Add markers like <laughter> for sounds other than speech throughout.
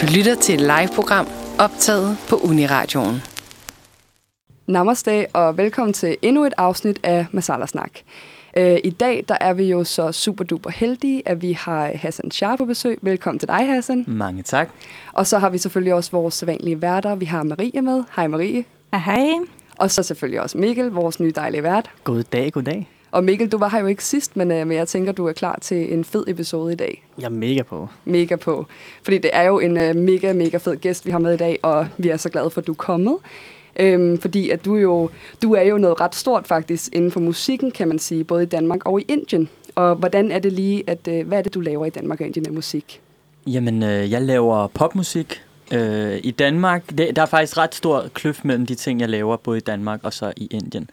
Du lytter til et live-program optaget på Uniradioen. Namaste og velkommen til endnu et afsnit af Masala Snak. Øh, I dag der er vi jo så super duper heldige, at vi har Hassan Shah på besøg. Velkommen til dig, Hassan. Mange tak. Og så har vi selvfølgelig også vores sædvanlige værter. Vi har Marie med. Hej Marie. Hej. Og så selvfølgelig også Mikkel, vores nye dejlige vært. God dag, god dag. Og Mikkel, du var her jo ikke sidst, men, øh, men jeg tænker, du er klar til en fed episode i dag. Jeg er mega på. Mega på. Fordi det er jo en øh, mega, mega fed gæst, vi har med i dag, og vi er så glade for, at du er kommet. Øhm, fordi at du, jo, du er jo noget ret stort faktisk inden for musikken, kan man sige, både i Danmark og i Indien. Og hvordan er det lige, at, øh, hvad er det, du laver i Danmark og Indien af musik? Jamen, øh, jeg laver popmusik øh, i Danmark. Det, der er faktisk ret stor kløft mellem de ting, jeg laver, både i Danmark og så i Indien.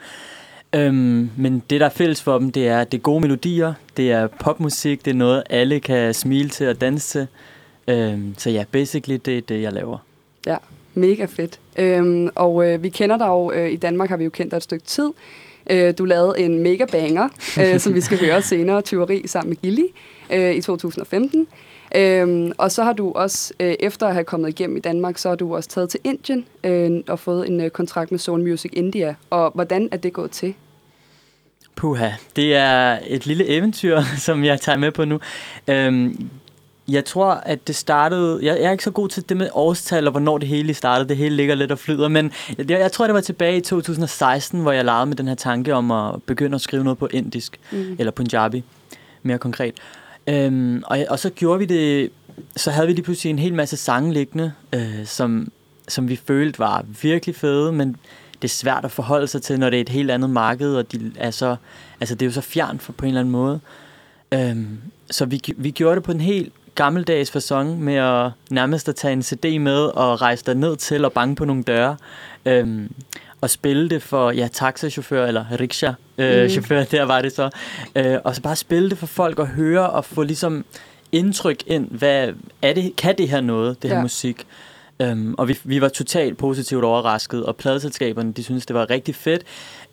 Øhm, men det, der er fælles for dem, det er, det er gode melodier, det er popmusik, det er noget, alle kan smile til og danse til. Øhm, så ja, basically, det er det, jeg laver. Ja, mega fedt. Øhm, og øh, vi kender dig jo, øh, i Danmark har vi jo kendt dig et stykke tid. Øh, du lavede en mega banger, øh, som vi skal høre senere, Tyveri sammen med Gilly øh, i 2015. Øhm, og så har du også, øh, efter at have kommet igennem i Danmark, så har du også taget til Indien øh, og fået en øh, kontrakt med Zone Music India. Og hvordan er det gået til? Puha, det er et lille eventyr, <laughs> som jeg tager med på nu. Øhm, jeg tror, at det startede... Jeg, jeg er ikke så god til det med årstal og hvornår det hele startede. Det hele ligger lidt og flyder. Men jeg, jeg tror, det var tilbage i 2016, hvor jeg legede med den her tanke om at begynde at skrive noget på indisk. Mm. Eller punjabi, mere konkret. Øhm, og, og så gjorde vi det... Så havde vi lige pludselig en hel masse sange liggende, øh, som, som vi følte var virkelig fede, men det er svært at forholde sig til, når det er et helt andet marked, og de er så, altså det er jo så fjernt for på en eller anden måde. Øhm, så vi, vi gjorde det på en helt gammeldags fasong med at nærmest at tage en CD med og rejse der ned til og banke på nogle døre. Øhm, og spille det for ja, taxachauffør eller rickshaw øh, mm. der var det så. Øh, og så bare spille det for folk og høre og få ligesom indtryk ind, hvad er det, kan det her noget, det her ja. musik? Um, og vi, vi var totalt positivt overrasket, og pladeselskaberne, de synes det var rigtig fedt.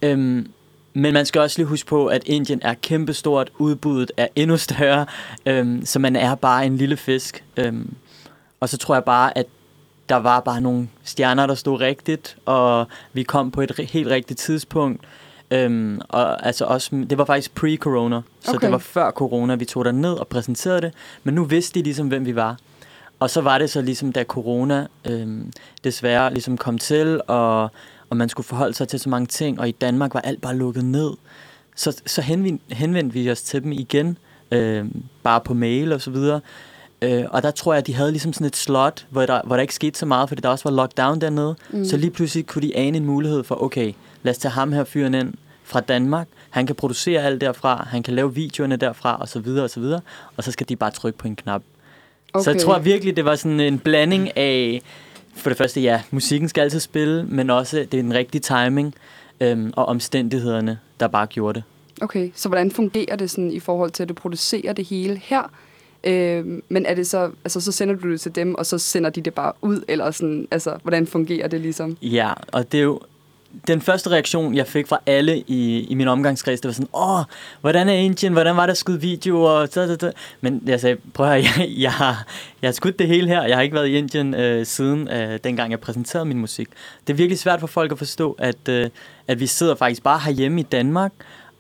Um, men man skal også lige huske på, at Indien er kæmpestort, udbuddet er endnu større, um, så man er bare en lille fisk. Um, og så tror jeg bare, at der var bare nogle stjerner, der stod rigtigt, og vi kom på et helt rigtigt tidspunkt. Um, og altså også, det var faktisk pre-corona, så okay. det var før corona, vi tog der ned og præsenterede det. Men nu vidste de ligesom, hvem vi var. Og så var det så ligesom, da corona øhm, desværre ligesom kom til, og, og man skulle forholde sig til så mange ting, og i Danmark var alt bare lukket ned. Så, så henvendte, henvendte vi os til dem igen, øhm, bare på mail og så videre. Øh, og der tror jeg, at de havde ligesom sådan et slot, hvor der, hvor der ikke skete så meget, fordi der også var lockdown dernede. Mm. Så lige pludselig kunne de ane en mulighed for, okay, lad os tage ham her fyren ind fra Danmark. Han kan producere alt derfra, han kan lave videoerne derfra, og så videre og så videre. Og så skal de bare trykke på en knap. Okay. Så jeg tror virkelig, det var sådan en blanding af, for det første, ja, musikken skal altid spille, men også det er den rigtige timing øhm, og omstændighederne, der bare gjorde det. Okay, så hvordan fungerer det sådan i forhold til, at du producerer det hele her? Øh, men er det så, altså så sender du det til dem, og så sender de det bare ud, eller sådan, altså, hvordan fungerer det ligesom? Ja, og det er jo, den første reaktion, jeg fik fra alle i, i min omgangskreds, det var sådan, åh, hvordan er Indien, hvordan var der skudt videoer, så, så, så. men jeg sagde, prøv at høre, <laughs> jeg, jeg, har, jeg har skudt det hele her, jeg har ikke været i Indien øh, siden øh, dengang jeg præsenterede min musik. Det er virkelig svært for folk at forstå, at, øh, at vi sidder faktisk bare herhjemme i Danmark,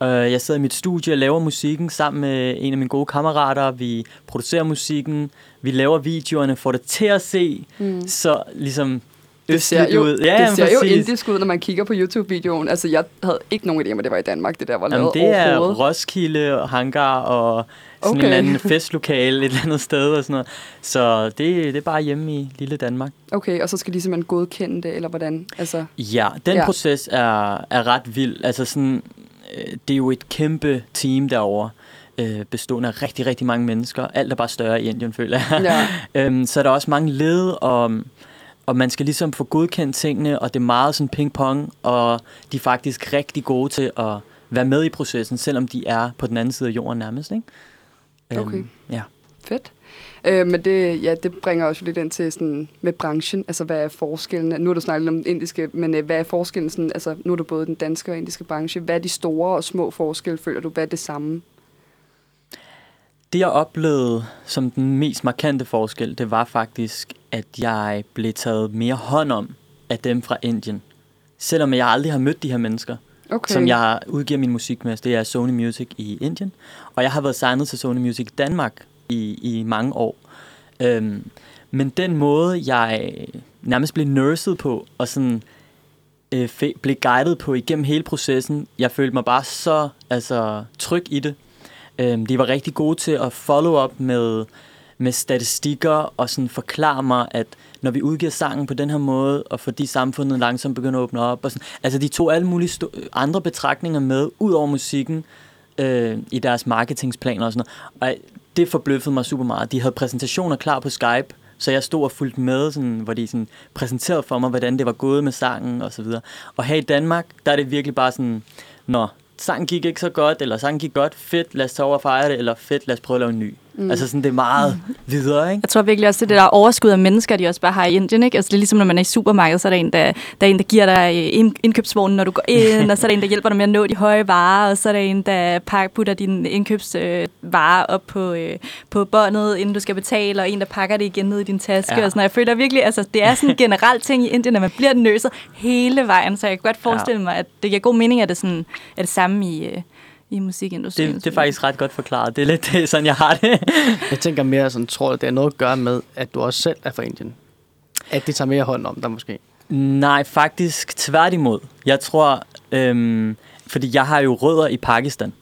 jeg sidder i mit studie og laver musikken sammen med en af mine gode kammerater. Vi producerer musikken, vi laver videoerne, får det til at se. Mm. Så ligesom, det ser jo, ud. Ja, det ser jo indisk ud, når man kigger på YouTube-videoen. Altså, jeg havde ikke nogen idé om, at det var i Danmark, det der var lavet Jamen, det er Roskilde, Hangar og sådan okay. en eller anden <laughs> festlokale et eller andet sted og sådan noget. Så det, det er bare hjemme i lille Danmark. Okay, og så skal de simpelthen godkende det, eller hvordan? Altså, ja, den ja. proces er, er ret vild. Altså sådan, øh, det er jo et kæmpe team derovre øh, bestående af rigtig, rigtig mange mennesker. Alt er bare større i Indien, føler jeg. Ja. <laughs> øhm, så er der også mange led, og og man skal ligesom få godkendt tingene, og det er meget sådan ping-pong, og de er faktisk rigtig gode til at være med i processen, selvom de er på den anden side af jorden nærmest. Ikke? Okay. Øhm, ja. Fedt. Øh, men det, ja, det bringer også lidt ind til sådan, med branchen. Altså, hvad er forskellen? Nu har du snakket om den indiske, men øh, hvad er forskellen? Sådan, altså, nu er du både den danske og indiske branche. Hvad er de store og små forskelle, føler du? Hvad er det samme? Det jeg oplevede som den mest markante forskel, det var faktisk, at jeg blev taget mere hånd om af dem fra Indien. Selvom jeg aldrig har mødt de her mennesker, Okay. som jeg udgiver min musik med. Det er Sony Music i Indien. Og jeg har været signet til Sony Music i Danmark i, i mange år. Øhm, men den måde, jeg nærmest blev nursed på, og sådan øh, blev guidet på igennem hele processen, jeg følte mig bare så altså, tryg i det. Øhm, de var rigtig gode til at follow up med, med statistikker og sådan forklare mig, at når vi udgiver sangen på den her måde, og fordi samfundet langsomt begynder at åbne op, og sådan, altså de tog alle mulige andre betragtninger med, ud over musikken, øh, i deres marketingsplaner og sådan noget. Og det forbløffede mig super meget. De havde præsentationer klar på Skype, så jeg stod og fulgte med, sådan, hvor de sådan, præsenterede for mig, hvordan det var gået med sangen og så videre. Og her i Danmark, der er det virkelig bare sådan, når sangen gik ikke så godt, eller sangen gik godt, fedt, lad os tage over og fejre det, eller fedt, lad os prøve at lave en ny. Mm. Altså sådan, det er meget videre, ikke? Jeg tror virkelig også, det er det der overskud af mennesker, de også bare har i Indien. Ikke? Altså, det er ligesom, når man er i supermarkedet, så er der en, der, der, er en, der giver dig øh, ind- indkøbsvognen, når du går ind, <laughs> og så er der en, der hjælper dig med at nå de høje varer, og så er der en, der pakker, putter dine indkøbsvarer op på, øh, på båndet, inden du skal betale, og en, der pakker det igen ned i din taske. Ja. Ja. Og sådan. Og jeg føler virkelig, altså, det er sådan en <laughs> generel ting i Indien, at man bliver nøset hele vejen, så jeg kan godt forestille mig, at det giver god mening, at det sådan, er det samme i, øh, i musikindustrien. Det, det er faktisk ret godt forklaret. Det er lidt <laughs> det, sådan, jeg har det. <laughs> Jeg tænker mere sådan, tror du, det har noget at gøre med, at du også selv er fra Indien? At de tager mere hånd om dig måske? Nej, faktisk tværtimod. Jeg tror, øhm, fordi jeg har jo rødder i Pakistan.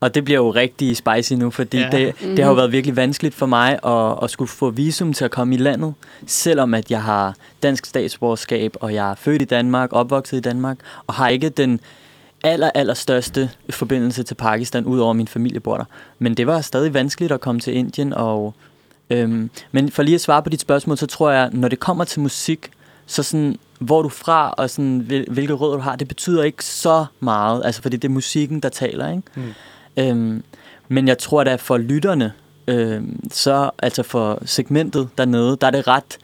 Og det bliver jo rigtig spicy nu, fordi Ja. ja. det, det har jo været virkelig vanskeligt for mig at, at skulle få visum til at komme i landet, selvom at jeg har dansk statsborgerskab, og jeg er født i Danmark, opvokset i Danmark, og har ikke den aller, aller største forbindelse til Pakistan, udover min familie bor der. Men det var stadig vanskeligt at komme til Indien, og Øhm, men for lige at svare på dit spørgsmål, så tror jeg, når det kommer til musik, så sådan, hvor du fra, og sådan, hvil, hvilke rødder du har, det betyder ikke så meget, altså fordi det er musikken, der taler, ikke? Mm. Øhm, men jeg tror, at for lytterne, øhm, så altså for segmentet dernede, der er det ret,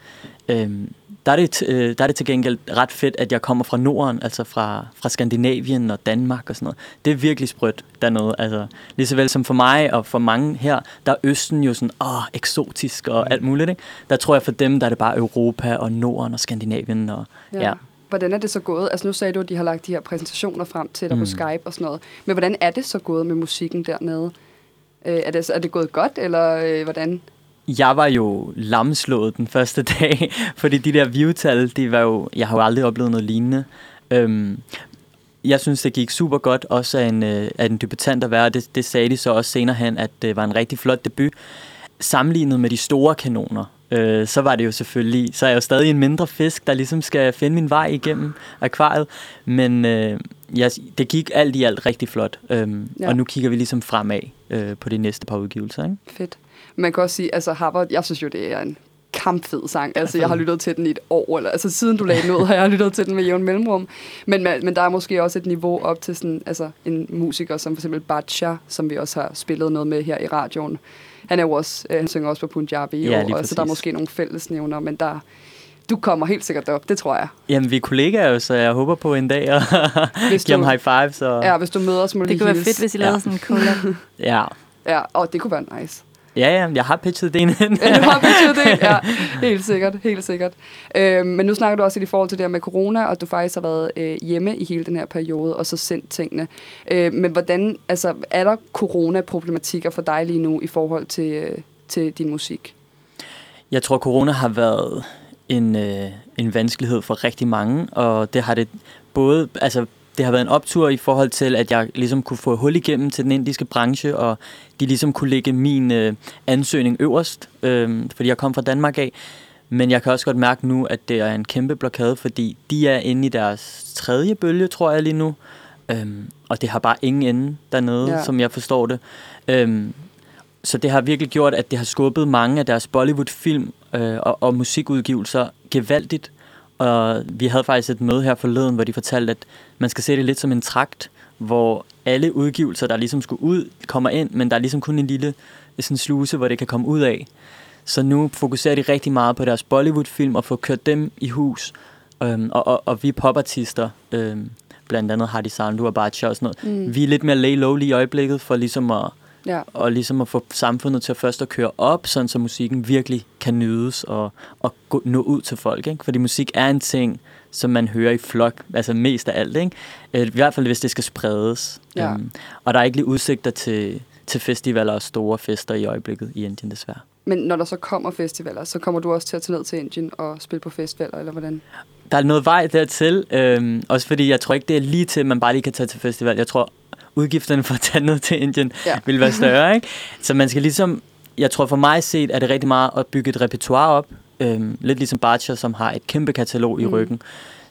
øhm, der er det, øh, der er det til gengæld ret fedt, at jeg kommer fra Norden, altså fra, fra Skandinavien og Danmark og sådan noget. Det er virkelig sprødt dernede. Altså, lige så vel som for mig og for mange her, der er Østen jo sådan, åh, eksotisk og alt muligt. Ikke? Der tror jeg for dem, der er det bare Europa og Norden og Skandinavien. Og, ja. ja. Hvordan er det så gået? Altså nu sagde du, at de har lagt de her præsentationer frem til dig mm. På Skype og sådan noget. Men hvordan er det så gået med musikken dernede? Øh, er, det, er det gået godt, eller øh, hvordan? Jeg var jo lamslået den første <laughs> dag, fordi de der view-tal, de var jo, jeg har jo aldrig oplevet noget lignende. Øhm, jeg synes, det gik super godt, også af en, øh, af en debutant at være, det, det sagde de så også senere hen, at det var en rigtig flot debut. Sammenlignet med de store kanoner, øh, så var det jo selvfølgelig, så er jeg jo stadig en mindre fisk, der ligesom skal finde min vej igennem akvariet, men øh, jeg, det gik alt i alt rigtig flot, Ja. ja. og nu kigger vi ligesom fremad øh, på de næste par udgivelser, ikke? Fedt. Man kan også sige, altså Harvard, jeg synes jo, det er en kampfed sang. Altså, jeg har lyttet til den i et år, eller altså siden du lagde den ud, har jeg lyttet til den med jævn mellemrum. Men, men men der er måske også et niveau op til sådan, altså en musiker som for eksempel Bacha, som vi også har spillet noget med her i radioen. Han er jo også, øh, han synger også på Punjabi, Ja, og, og så der er måske nogle fællesnævner, men der, du kommer helt sikkert op, det tror jeg. Jamen, vi er kollegaer jo, så jeg håber på en dag at <laughs> give ham high five. Så... Ja, hvis du møder os, må du Det lige kunne være fedt, hvis I lavede Ja. sådan en collab. <laughs> Ja. Ja, og det kunne være nice. Ja, ja, jeg har pitchet det ind. <laughs> Ja, det har betydet det. Ja, helt sikkert, helt sikkert. Øhm, men nu snakker du også lidt i forhold til det her med corona, og du faktisk har været øh, hjemme i hele den her periode, og så sendt tingene. Øh, men hvordan, altså, er der coronaproblematikker for dig lige nu i forhold til, øh, til din musik? Jeg tror, corona har været en, øh, en vanskelighed for rigtig mange, og det har det både, altså det har været en optur i forhold til, at jeg ligesom kunne få hul igennem til den indiske branche, og de ligesom kunne lægge min øh, ansøgning øverst, øh, fordi jeg kom fra Danmark af. Men jeg kan også godt mærke nu, at det er en kæmpe blokade, fordi de er inde i deres tredje bølge, tror jeg lige nu. Øhm, og det har bare ingen ende dernede, Ja. som jeg forstår det. Øhm, så det har virkelig gjort, at det har skubbet mange af deres Bollywood-film øh, og, og musikudgivelser gevaldigt. Og vi havde faktisk et møde her forleden, hvor de fortalte, at man skal se det lidt som en trakt, hvor alle udgivelser, der ligesom skulle ud, kommer ind, men der er ligesom kun en lille sådan sluse, hvor det kan komme ud af. Så nu fokuserer de rigtig meget på deres Bollywood-film og få kørt dem i hus. Øhm, og, og, og vi popartister, øhm, blandt andet Hardy Sandu og Bacha og sådan noget, Mm. vi er lidt mere lay low lige i øjeblikket, for ligesom at Ja. og ligesom at få samfundet til at først at køre op, sådan så musikken virkelig kan nydes og, og gå, nå ud til folk. Ikke? Fordi musik er en ting, som man hører i flok, altså mest af alt. Ikke? Øh, I hvert fald, hvis det skal spredes. Ja. Øhm, og der er ikke lige udsigter til, til festivaler og store fester i øjeblikket i Indien, desværre. Men når der så kommer festivaler, så kommer du også til at tage ned til Indien og spille på festivaler, eller hvordan? Der er noget vej dertil, øhm, også fordi jeg tror ikke, det er lige til, at man bare lige kan tage til festival. Jeg tror, udgifterne for at tage ned til Indien ja. vil være større. Ikke? Så man skal ligesom, jeg tror for mig set, er det rigtig meget at bygge et repertoire op. Øhm, lidt ligesom Barcha, som har et kæmpe katalog i Mm. ryggen.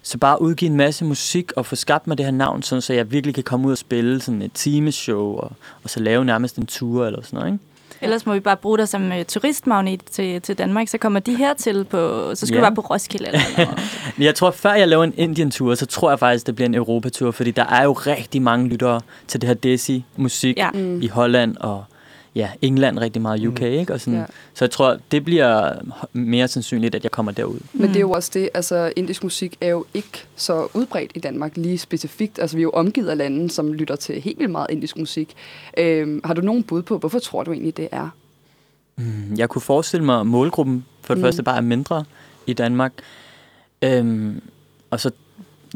Så bare udgive en masse musik og få skabt mig det her navn, sådan, så jeg virkelig kan komme ud og spille sådan et timeshow, og, og så lave nærmest en tur eller sådan noget. Ikke? Ellers må vi bare bruge dig som uh, turistmagnet til, til Danmark, så kommer de hertil på, så skal Ja. du bare på Roskilde eller noget. <laughs> Jeg tror, før jeg laver en Indien-tur, så tror jeg faktisk, det bliver en Europatur, fordi der er jo rigtig mange lyttere til det her Desi-musik Ja. Mm. i Holland og ja, England rigtig meget, UK, ikke? Og sådan, Ja. Så jeg tror, det bliver mere sandsynligt, at jeg kommer derud. Men det er jo Mm. også det, altså indisk musik er jo ikke så udbredt i Danmark lige specifikt. Altså vi er jo omgivet af lande, som lytter til helt vildt meget indisk musik. Øhm, har du nogen bud på, hvorfor tror du egentlig, det er? Mm, Jeg kunne forestille mig, at målgruppen for det Mm. mm. første bare er mindre i Danmark. Øhm, og så,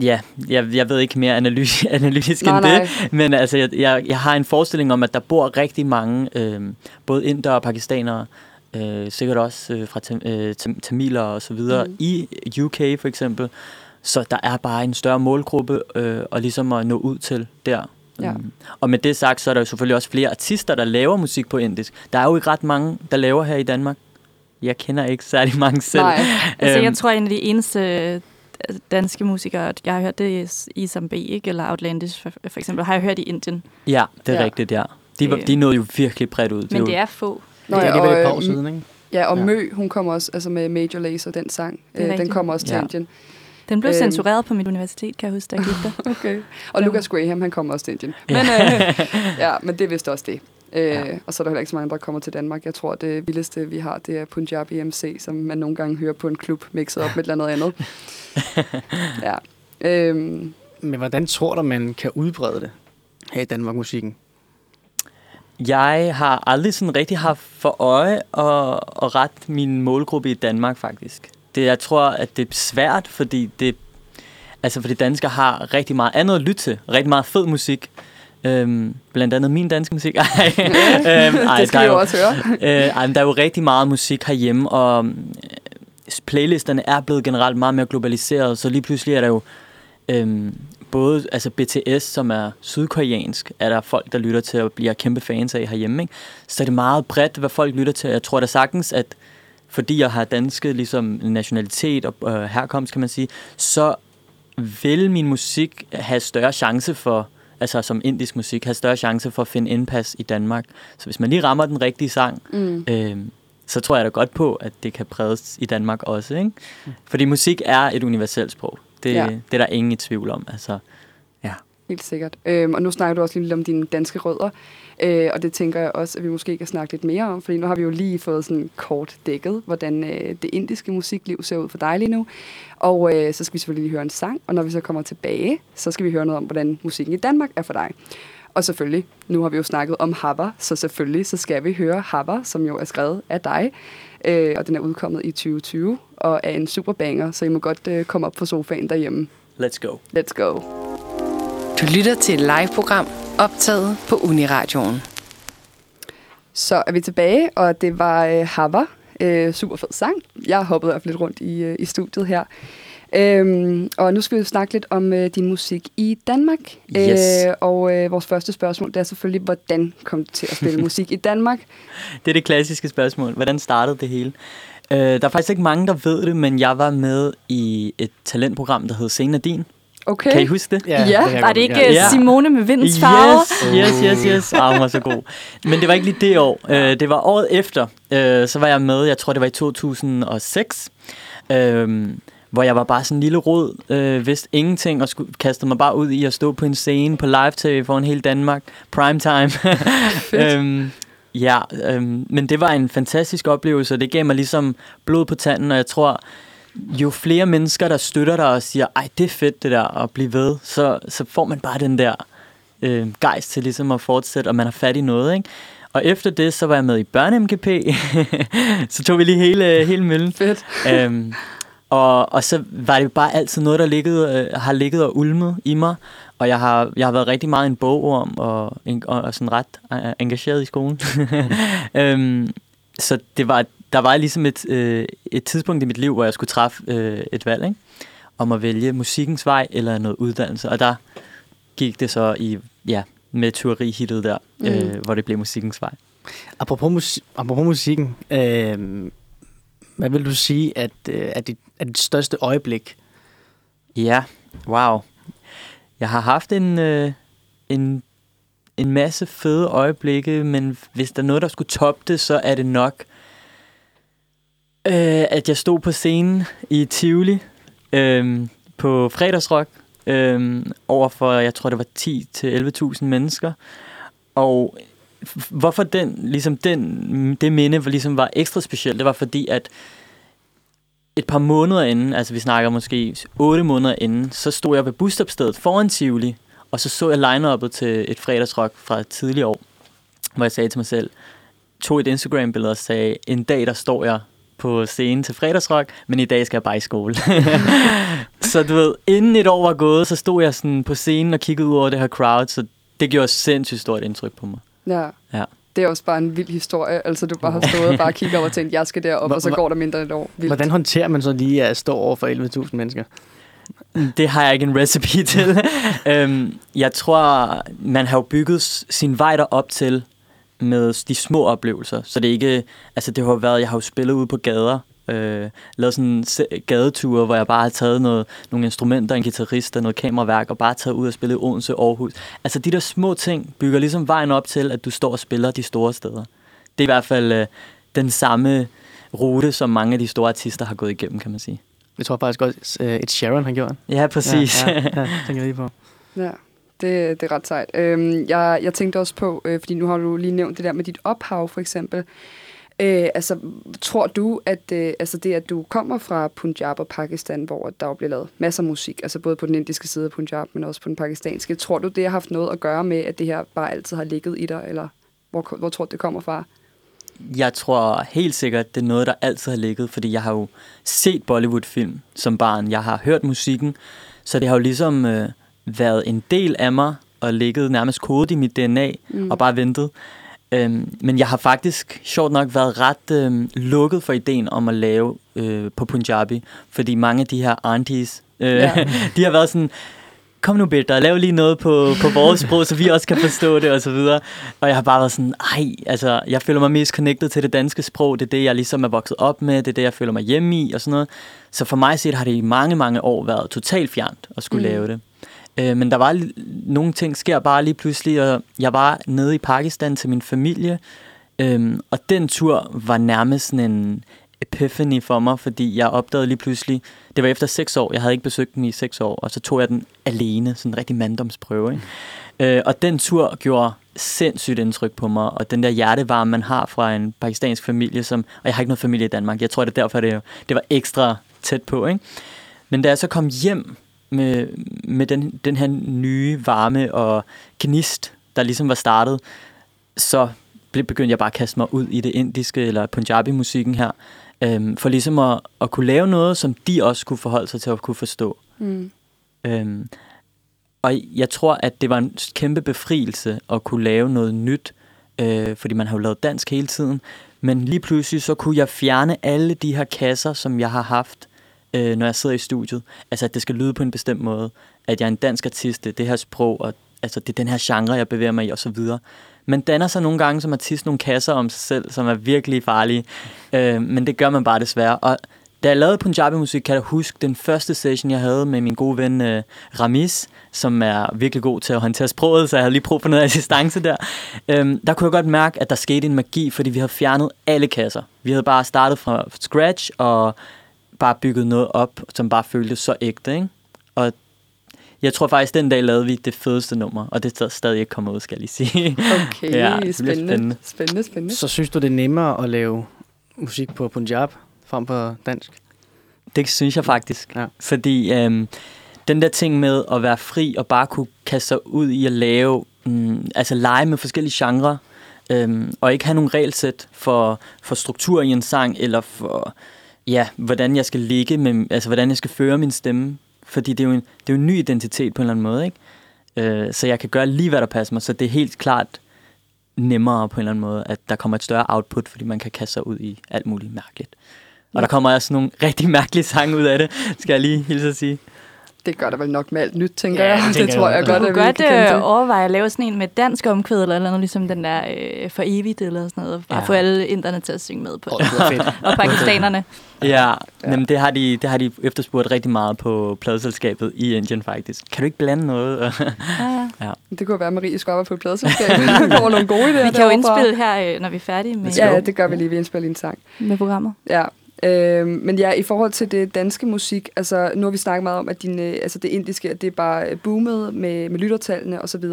ja, jeg, jeg ved ikke mere analy- <laughs> analytisk Nej, end nej. det, men altså, jeg, jeg, jeg har en forestilling om, at der bor rigtig mange, øhm, både indere og pakistanere, øh, sikkert også øh, fra tam, øh, tam, tamiler og så videre, Mm. i UK for eksempel. Så der er bare en større målgruppe, øh, og ligesom at nå ud til der. Ja. Mm. Og med det sagt, så er der jo selvfølgelig også flere artister, der laver musik på indisk. Der er jo ikke ret mange, der laver her i Danmark. Jeg kender ikke særlig mange selv. Nej. <laughs> Altså, jeg Øhm, tror, en af de eneste øh, danske musikere, jeg har hørt, det Isam B, ikke? eller Outlandish for, for eksempel, har jeg hørt i Indien. Ja, det er Ja. ja. rigtigt, ja. De, Øh. de nåede jo virkelig bredt ud. Men jo, det er få. Nå, det er ja, alligevel et par og, år øh, siden, ikke? Ja, og Ja. ja. Mø, hun kommer også altså med Major Lazer, den sang. Det Øh, den kommer også til Ja. Indien. Den blev Øhm. censureret på mit universitet, kan jeg huske, da jeg gik der. <laughs> Okay. Og Ja. Lucas Graham, han kommer også til Indien. Ja. Men, øh, <laughs> ja, men det vist også det. Øh, Ja. Og så er der heller ikke så mange, der kommer til Danmark. Jeg tror, det vildeste, vi har, det er Punjabi MC, som man nogle gange hører på en klub, mixet op med et eller andet andet. <laughs> ja. Øhm, Men hvordan tror du, man kan udbrede det her i Danmark musikken? Jeg har aldrig sådan rigtig haft for øje at, at rette min målgruppe i Danmark, faktisk. Det, jeg tror, at det er svært, fordi det, altså fordi danskere har rigtig meget andet at lytte til. Rigtig meget fed musik. Øhm, blandt andet min danske musik. <laughs> Ej, <laughs> øhm, ej, det skal der er jo også høre. øh, ej, der er jo rigtig meget musik herhjemme, og øh, playlisterne er blevet generelt meget mere globaliseret, så lige pludselig er der jo øhm, både altså BTS, som er sydkoreansk, er der folk, der lytter til og bliver kæmpe fans af herhjemme. Ikke? Så er det meget bredt, hvad folk lytter til. Jeg tror da sagtens, at fordi jeg har danske ligesom, nationalitet og øh, herkomst, kan man sige, så vil min musik have større chance for, altså som indisk musik, have større chance for at finde indpas i Danmark. Så hvis man lige rammer den rigtige sang, Mm. øh, så tror jeg da godt på, at det kan prædes i Danmark også. Ikke? Fordi musik er et universelt sprog. Det, Ja. det er der ingen i tvivl om. Altså. Helt sikkert. Øhm, og nu snakker du også lidt om dine danske rødder, øh, og det tænker jeg også, at vi måske kan snakke lidt mere om, fordi nu har vi jo lige fået sådan kort dækket, hvordan øh, det indiske musikliv ser ud for dig lige nu. Og øh, så skal vi selvfølgelig lige høre en sang, og når vi så kommer tilbage, så skal vi høre noget om, hvordan musikken i Danmark er for dig. Og selvfølgelig, nu har vi jo snakket om Haber, så selvfølgelig så skal vi høre Haber, som jo er skrevet af dig, øh, og den er udkommet i 2020, og er en super banger, så I må godt øh, komme op på sofaen derhjemme. Let's go. Let's go. Du lytter til et live-program optaget på Uniradioen. Så er vi tilbage, og det var øh, Haber. Øh, super fed sang. Jeg hoppede i hvert fald lidt rundt i, øh, i studiet her. Øhm, og nu skal vi snakke lidt om øh, din musik i Danmark. Yes. Øh, og øh, vores første spørgsmål, det er selvfølgelig, hvordan kom du til at spille <laughs> musik i Danmark? Det er det klassiske spørgsmål. Hvordan startede det hele? Øh, der er faktisk ikke mange, der ved det, men jeg var med i et talentprogram, der hed Scenen er din. Okay. Kan I huske det? Ja. kan jeg Var det ikke ja. ja. Ja. Simone med vindens farver? Yes, yes, yes, yes. Ah, hun var så god. Men det var ikke lige det år. Øh, det var året efter. Øh, så var jeg med, jeg tror det var i 2006. Øh, hvor jeg var bare sådan en lille rod, øh, vidste ingenting, og skulle, kastede mig bare ud i at stå på en scene på live-tv foran hele Danmark. Primetime. <laughs> øhm, ja, øhm, men det var en fantastisk oplevelse, og det gav mig ligesom blod på tanden, og jeg tror, jo flere mennesker, der støtter dig og siger, ej, det er fedt det der, at blive ved, så, så får man bare den der øh, gejst til ligesom at fortsætte, og man har fat i noget, ikke? Og efter det, så var jeg med i børne-MGP. <laughs> så tog vi lige hele, hele møllen. <laughs> Fedt. øhm, og, og så var det bare altid noget, der ligget, øh, har ligget og ulmet i mig. Og jeg har, jeg har været rigtig meget en bogorm og, og, og sådan ret øh, engageret i skolen. <laughs> øhm, så det var, der var ligesom et, øh, et tidspunkt i mit liv, hvor jeg skulle træffe øh, et valg, ikke? om at vælge musikkens vej eller noget uddannelse. Og der gik det så i, ja, med teorihittet der, mm. øh, hvor det blev musikkens vej. Apropos, musik, apropos musikken, øh, hvad vil du sige, at, øh, at, dit, at dit største øjeblik? Ja, wow. Jeg har haft en, øh, en, en masse fede øjeblikke, men hvis der er noget, der skulle toppe det, så er det nok, øh, at jeg stod på scenen i Tivoli øh, på fredagsrock øh, over for, jeg tror, det var 10-11.000 mennesker. Og hvorfor den, ligesom den, det minde var, ligesom var ekstra specielt, det var fordi, at et par måneder inden, altså vi snakker måske 8 måneder inden, så stod jeg ved busstopstedet foran Tivoli, og så så jeg line til et fredagsrock fra tidligere år, hvor jeg sagde til mig selv, tog et Instagram-billede og sagde, en dag der står jeg på scenen til fredagsrock, men i dag skal jeg bare i skole. <laughs> så du ved, inden et år var gået, så stod jeg sådan på scenen og kiggede ud over det her crowd, så det gjorde sindssygt stort indtryk på mig. Ja. ja. Det er også bare en vild historie. Altså, du bare har stået og bare kigget over og tænkt, jeg skal derop, og så går der mindre end et år. Vildt. Hvordan håndterer man så lige at stå over for 11.000 mennesker? Det har jeg ikke en recipe til. <laughs> øhm, jeg tror, man har jo bygget sin vej op til med de små oplevelser. Så det er ikke, altså det har været, jeg har jo spillet ude på gader, øh, lavet sådan en gadeture, hvor jeg bare har taget noget, nogle instrumenter, en guitarist og noget kameraværk, og bare taget ud og spillet i Odense Aarhus. Altså de der små ting bygger ligesom vejen op til, at du står og spiller de store steder. Det er i hvert fald øh, den samme rute, som mange af de store artister har gået igennem, kan man sige. Jeg tror faktisk også, at uh, Sharon har gjort. Ja, præcis. Ja, ja, ja, <laughs> tænker jeg lige på. Ja det, det er ret sejt. Øhm, jeg, jeg tænkte også på, øh, fordi nu har du lige nævnt det der med dit ophav, for eksempel. Øh, altså, tror du, at øh, altså det, at du kommer fra Punjab og Pakistan, hvor der jo bliver lavet masser af musik, altså både på den indiske side af Punjab, men også på den pakistanske, tror du, det har haft noget at gøre med, at det her bare altid har ligget i dig, eller hvor, hvor tror du, det kommer fra? Jeg tror helt sikkert, det er noget, der altid har ligget, fordi jeg har jo set Bollywood-film som barn. Jeg har hørt musikken, så det har jo ligesom øh, været en del af mig og ligget nærmest kodet i mit DNA mm. og bare ventet. Øhm, men jeg har faktisk, sjovt nok, været ret øhm, lukket for ideen om at lave øh, på Punjabi, fordi mange af de her aunties, øh, ja. <laughs> de har været sådan, kom nu Bitter, lav lige noget på, på vores sprog, så vi også kan forstå det, og så videre. Og jeg har bare været sådan, ej, altså, jeg føler mig mest connected til det danske sprog, det er det, jeg ligesom er vokset op med, det er det, jeg føler mig hjemme i, og sådan noget. Så for mig set har det i mange, mange år været totalt fjernt at skulle mm. lave det. Øh, men der var nogle ting sker bare lige pludselig, og jeg var nede i Pakistan til min familie, øh, og den tur var nærmest sådan en epiphany for mig, fordi jeg opdagede lige pludselig, det var efter seks år, jeg havde ikke besøgt den i seks år, og så tog jeg den alene, sådan en rigtig manddomsprøve. Ikke? Øh, og den tur gjorde sindssygt indtryk på mig, og den der hjertevarme, man har fra en pakistansk familie, som, og jeg har ikke noget familie i Danmark, jeg tror, det er derfor, det, det var ekstra tæt på. Ikke? Men da jeg så kom hjem med, med den, den her nye varme og gnist, der ligesom var startet, så begyndte jeg bare at kaste mig ud i det indiske eller punjabi-musikken her, øhm, for ligesom at, at kunne lave noget, som de også kunne forholde sig til at kunne forstå. Mm. Øhm, og jeg tror, at det var en kæmpe befrielse at kunne lave noget nyt, øh, fordi man har jo lavet dansk hele tiden, men lige pludselig så kunne jeg fjerne alle de her kasser, som jeg har haft øh, når jeg sidder i studiet. Altså, at det skal lyde på en bestemt måde. At jeg er en dansk artist, det er det her sprog, og altså, det er den her genre, jeg bevæger mig i, og så videre. Man danner sig nogle gange som artist nogle kasser om sig selv, som er virkelig farlige. Øh, men det gør man bare desværre. Og da jeg lavede Punjabi-musik, kan jeg huske den første session, jeg havde med min gode ven øh, Ramis, som er virkelig god til at håndtere sproget, så jeg havde lige brug for noget <laughs> assistance der. Øhm, der kunne jeg godt mærke, at der skete en magi, fordi vi havde fjernet alle kasser. Vi havde bare startet fra scratch, og bare bygget noget op, som bare føltes så ægte, ikke? Og jeg tror faktisk, den dag lavede vi det fedeste nummer, og det er stadig ikke kommet ud, skal jeg lige sige. Okay, <laughs> ja, spændende. spændende. Spændende, spændende. Så synes du, det er nemmere at lave musik på Punjab frem på dansk? Det synes jeg faktisk. Ja. Fordi øhm, den der ting med at være fri og bare kunne kaste sig ud i at lave, mm, altså lege med forskellige genrer, Øhm, og ikke have nogen regelsæt for, for struktur i en sang, eller for, ja, hvordan jeg skal ligge, med, altså hvordan jeg skal føre min stemme. Fordi det er jo en, det er jo en ny identitet på en eller anden måde, ikke? Øh, så jeg kan gøre lige, hvad der passer mig. Så det er helt klart nemmere på en eller anden måde, at der kommer et større output, fordi man kan kaste sig ud i alt muligt mærkeligt. Og der kommer også nogle rigtig mærkelige sange ud af det, skal jeg lige hilse at sige. Det gør der vel nok med alt nyt, tænker Ja, jeg. <laughs> det Det, tror jeg jeg godt, at kunne vi godt kan øh, overveje at lave sådan en med dansk omkvæd eller noget, ligesom den der øh, for evigt eller sådan noget. Bare Ja. få alle inderne til at synge med på. Åh, det fedt. <laughs> Og pakistanerne. Ja, Ja. ja. Jamen, det, har de, det har de efterspurgt rigtig meget på pladeselskabet i Indien faktisk. Kan du ikke blande noget? <laughs> Ja, ja. Det kunne være, at Marie skulle arbejde på et pladselskab. Der kommer nogle gode idéer Vi kan jo indspille her, øh, når vi er færdige med, Ja, ja, det gør vi lige. Vi indspiller en sang. med programmet. Ja. Øh, men ja, i forhold til det danske musik, altså nu har vi snakket meget om, at din, øh, altså det indiske, at det er bare øh, boomet med, med lyttertallene osv.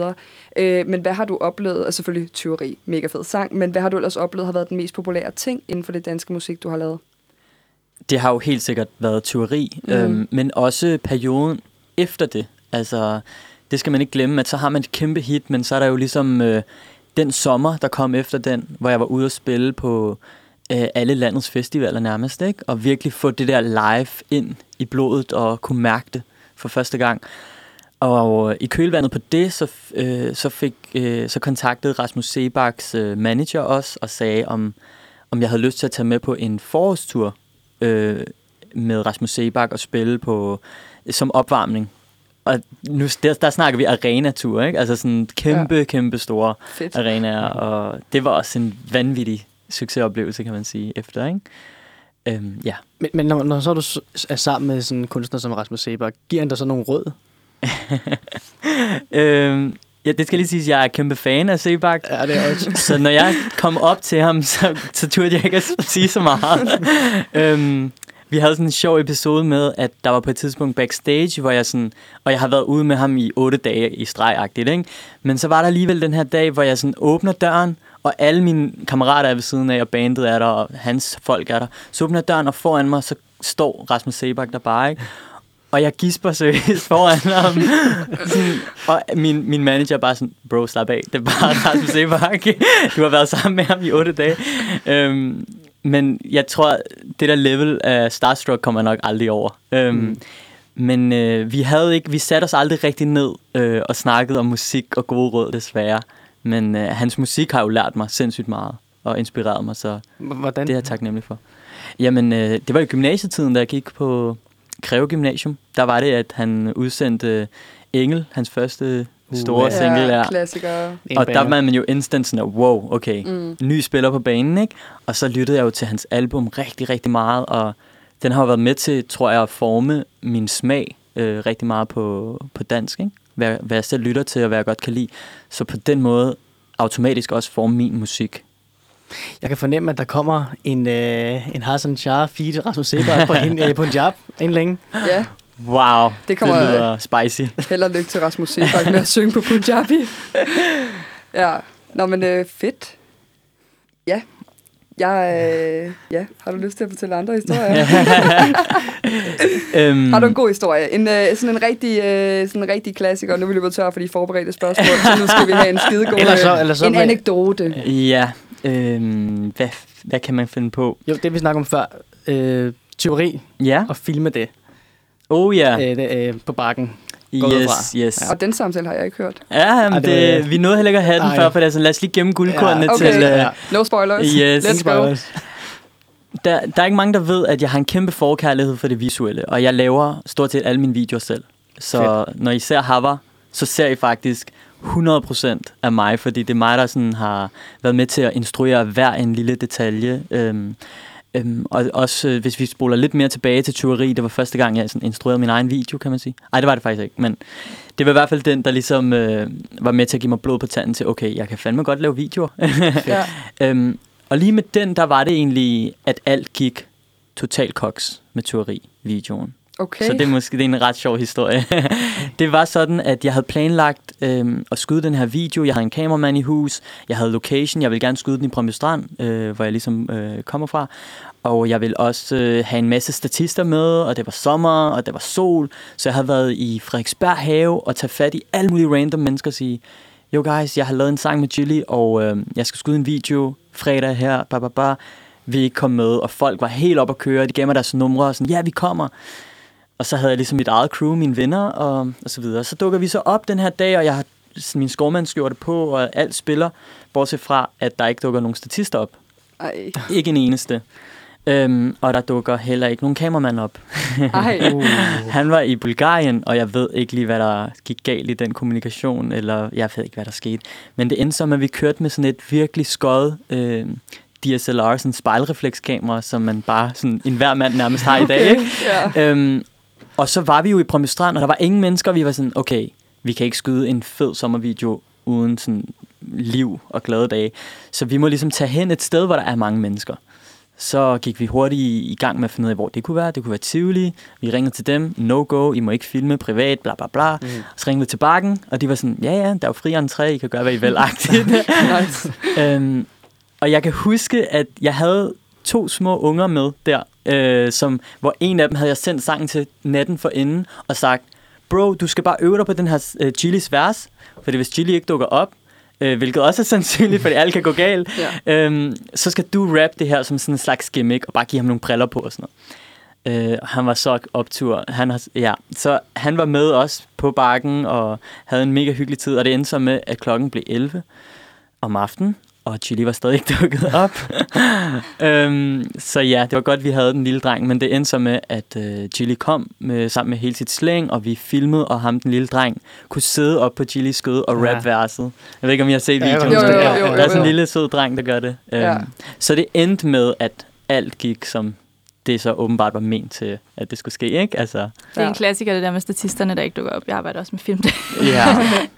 Øh, men hvad har du oplevet, altså selvfølgelig tyveri, mega fed sang, men hvad har du ellers oplevet har været den mest populære ting inden for det danske musik, du har lavet? det har jo helt sikkert været tyveri, mm. øhm, men også perioden efter det. Altså, det skal man ikke glemme, at så har man et kæmpe hit, men så er der jo ligesom øh, den sommer, der kom efter den, hvor jeg var ude at spille på øh, alle landets festivaler nærmest, ikke? og virkelig få det der live ind i blodet og kunne mærke det for første gang. Og i kølvandet på det, så, øh, så, fik, øh, så kontaktede Rasmus Sebaks øh, manager os og sagde, om, om jeg havde lyst til at tage med på en forårstur øh, med Rasmus Sebak og spille på som opvarmning. Og nu, der, der snakker vi arena-tur, ikke? Altså sådan kæmpe, ja. kæmpe store Fedt. arenaer, og det var også en vanvittig succesoplevelse, kan man sige, efter, ikke? Øhm, ja. Men, men når, når så du er sammen med sådan en kunstner som Rasmus Sebak, giver han dig så nogle råd? <laughs> øhm, ja, det skal lige sige, at jeg er kæmpe fan af Sebak. Ja, det er også. Så når jeg kom op til ham, så, så turde jeg ikke at sige så meget. øhm, vi havde sådan en sjov episode med, at der var på et tidspunkt backstage, hvor jeg sådan, og jeg har været ude med ham i otte dage i stregagtigt, ikke? Men så var der alligevel den her dag, hvor jeg sådan åbner døren, og alle mine kammerater er ved siden af, og bandet er der, og hans folk er der. Så åbner jeg døren, og foran mig, så står Rasmus Sebak der bare, ikke? Og jeg gisper seriøst foran ham. sådan, og min, min manager er bare sådan, bro, slap af. Det er bare <laughs> Rasmus Sebak. Du har været sammen med ham i otte dage. Øhm, men jeg tror, det der level af Starstruck kommer jeg nok aldrig over. Øhm, mm. Men øh, vi havde ikke, vi satte os aldrig rigtig ned øh, og snakkede om musik og gode råd, desværre. Men øh, hans musik har jo lært mig sindssygt meget og inspireret mig, så Hvordan? det er jeg taknemmelig for. Jamen, øh, det var i gymnasietiden, da jeg gik på Greve Gymnasium. Der var det, at han udsendte Engel, hans første store Uh, single. Ja, Ja, klassikere. En og der var man jo instant sådan, wow, okay, mm. ny spiller på banen, ikke? Og så lyttede jeg jo til hans album rigtig, rigtig meget, og den har jo været med til, tror jeg, at forme min smag øh, rigtig meget på, på dansk, ikke? Hvad, hvad jeg selv lytter til, og hvad jeg godt kan lide. Så på den måde automatisk også forme min musik. Jeg kan fornemme, at der kommer en, øh, en Hassan Shah feed Rasmus Sebak på en, øh, Punjab en længe. Ja, Wow, Det kommer- det lyder spicy. held og lykke til Rasmus Sebak med at synge på Punjabi. <laughs> Ja, nå men øh, fedt. Ja, jeg, øh, ja, har du lyst til at fortælle andre historier? <laughs> øhm, Har du en god historie? En, øh, sådan, en rigtig, øh, sådan en rigtig klassiker. Nu er vi løbet tør for de forberedte spørgsmål, så nu skal vi have en <laughs> skidegod Eller så- øh, eller så en med- anekdote. Ja, øhm, hvad, hvad kan man finde på? Jo, det vi snakker om før. Øh, tyveri Ja, og filme det, oh ja, øh, det øh, på bakken. Yes, fra. yes. Og den samtale har jeg ikke hørt. Ja, Ej, jamen, det det, var- vi nåede heller ikke at have den Ej. før, for det er sådan, lad os lige gemme guldkornene Ja, okay. til... Ja. Uh, No spoilers. Yes. Let's go. der, der er ikke mange, der ved, at jeg har en kæmpe forkærlighed for det visuelle, og jeg laver stort set alle mine videoer selv. Så når I ser Hava, så ser I faktisk 100% af mig, fordi det er mig, der sådan har været med til at instruere hver en lille detalje. Øhm, øhm, og også, øh, hvis vi spoler lidt mere tilbage til tyveri, det var første gang, jeg sådan instruerede min egen video, kan man sige. Nej, det var det faktisk ikke, men det var i hvert fald den, der ligesom øh, var med til at give mig blod på tanden til, okay, jeg kan fandme godt lave videoer. <laughs> Ja. Øhm, og lige med den, der var det egentlig, at alt gik totalt koks med teori-videoen. Okay. Så det er måske det er en ret sjov historie. <laughs> det var sådan, at jeg havde planlagt øhm, at skyde den her video. Jeg havde en kameramand i hus. Jeg havde location. Jeg ville gerne skyde den i Brøndby Strand, øh, hvor jeg ligesom øh, kommer fra. Og jeg ville også øh, have en masse statister med, og det var sommer, og det var sol. Så jeg havde været i Frederiksberg have og tage fat i alle mulige random mennesker og sige, jo guys, jeg har lavet en sang med Chili, og øh, jeg skal skyde en video fredag her, ba, ba, ba. Vi kom med? Og folk var helt op at køre, de gav mig deres numre, og sådan, ja, vi kommer. Og så havde jeg ligesom mit eget crew, mine venner, og, og så videre. Så dukker vi så op den her dag, og jeg har min skovmandsskjorte på, og alt spiller, bortset fra, at der ikke dukker nogen statister op. Ej. Ikke en eneste. Øhm, og der dukker heller ikke nogen kameramand op. Ej. Uh. <laughs> Han var i Bulgarien, og jeg ved ikke lige, hvad der gik galt i den kommunikation, eller jeg ved ikke, hvad der skete. Men det endte som, at vi kørte med sådan et virkelig skøjet øh, DSLR, sådan spejlreflekskamera, som man bare, sådan en hver mand nærmest har i dag. Ikke? Ja. Øhm, og så var vi jo i Brøndby Strand, og der var ingen mennesker, og vi var sådan, okay, vi kan ikke skyde en fed sommervideo uden sådan liv og glade dage. Så vi må ligesom tage hen et sted, hvor der er mange mennesker. Så gik vi hurtigt i, gang med at finde ud af, hvor det kunne være. Det kunne være Tivoli. Vi ringede til dem. No go, I må ikke filme privat, bla bla bla. Mm. Så ringede vi til Bakken, og de var sådan, ja ja, der er jo fri entré, I kan gøre, hvad I vil. nice. <laughs> øhm, og jeg kan huske, at jeg havde to små unger med der, øh, som, hvor en af dem havde jeg sendt sangen til natten for inden, og sagt, bro, du skal bare øve dig på den her øh, Chilis vers, fordi hvis Chili ikke dukker op, øh, hvilket også er sandsynligt, fordi alt kan gå galt, Ja. øhm, så skal du rap det her som sådan en slags gimmick, og bare give ham nogle briller på og sådan noget. Øh, og han var så optur. Han har, ja. Så han var med os på bakken og havde en mega hyggelig tid, og det endte så med, at klokken blev 11 om aftenen, og Chili var stadig ikke dukket op. <laughs> øhm, så ja, det var godt, vi havde den lille dreng, men det endte så med, at øh, Chili kom med, sammen med hele sit slæng, og vi filmede, og ham, den lille dreng, kunne sidde op på Chilis skød og Ja. rap verset. Jeg ved ikke, om I har set Ja, videoen. huske Jo, det. jo, Ja, jo, ja. Der er sådan jo. en lille sød dreng, der gør det. Ja. Øhm, så det endte med, at alt gik, som det så åbenbart var ment til, at det skulle ske, ikke? Altså, Det er Ja. en klassiker, det der med statisterne, der ikke dukker op. Jeg arbejder også med film. ja.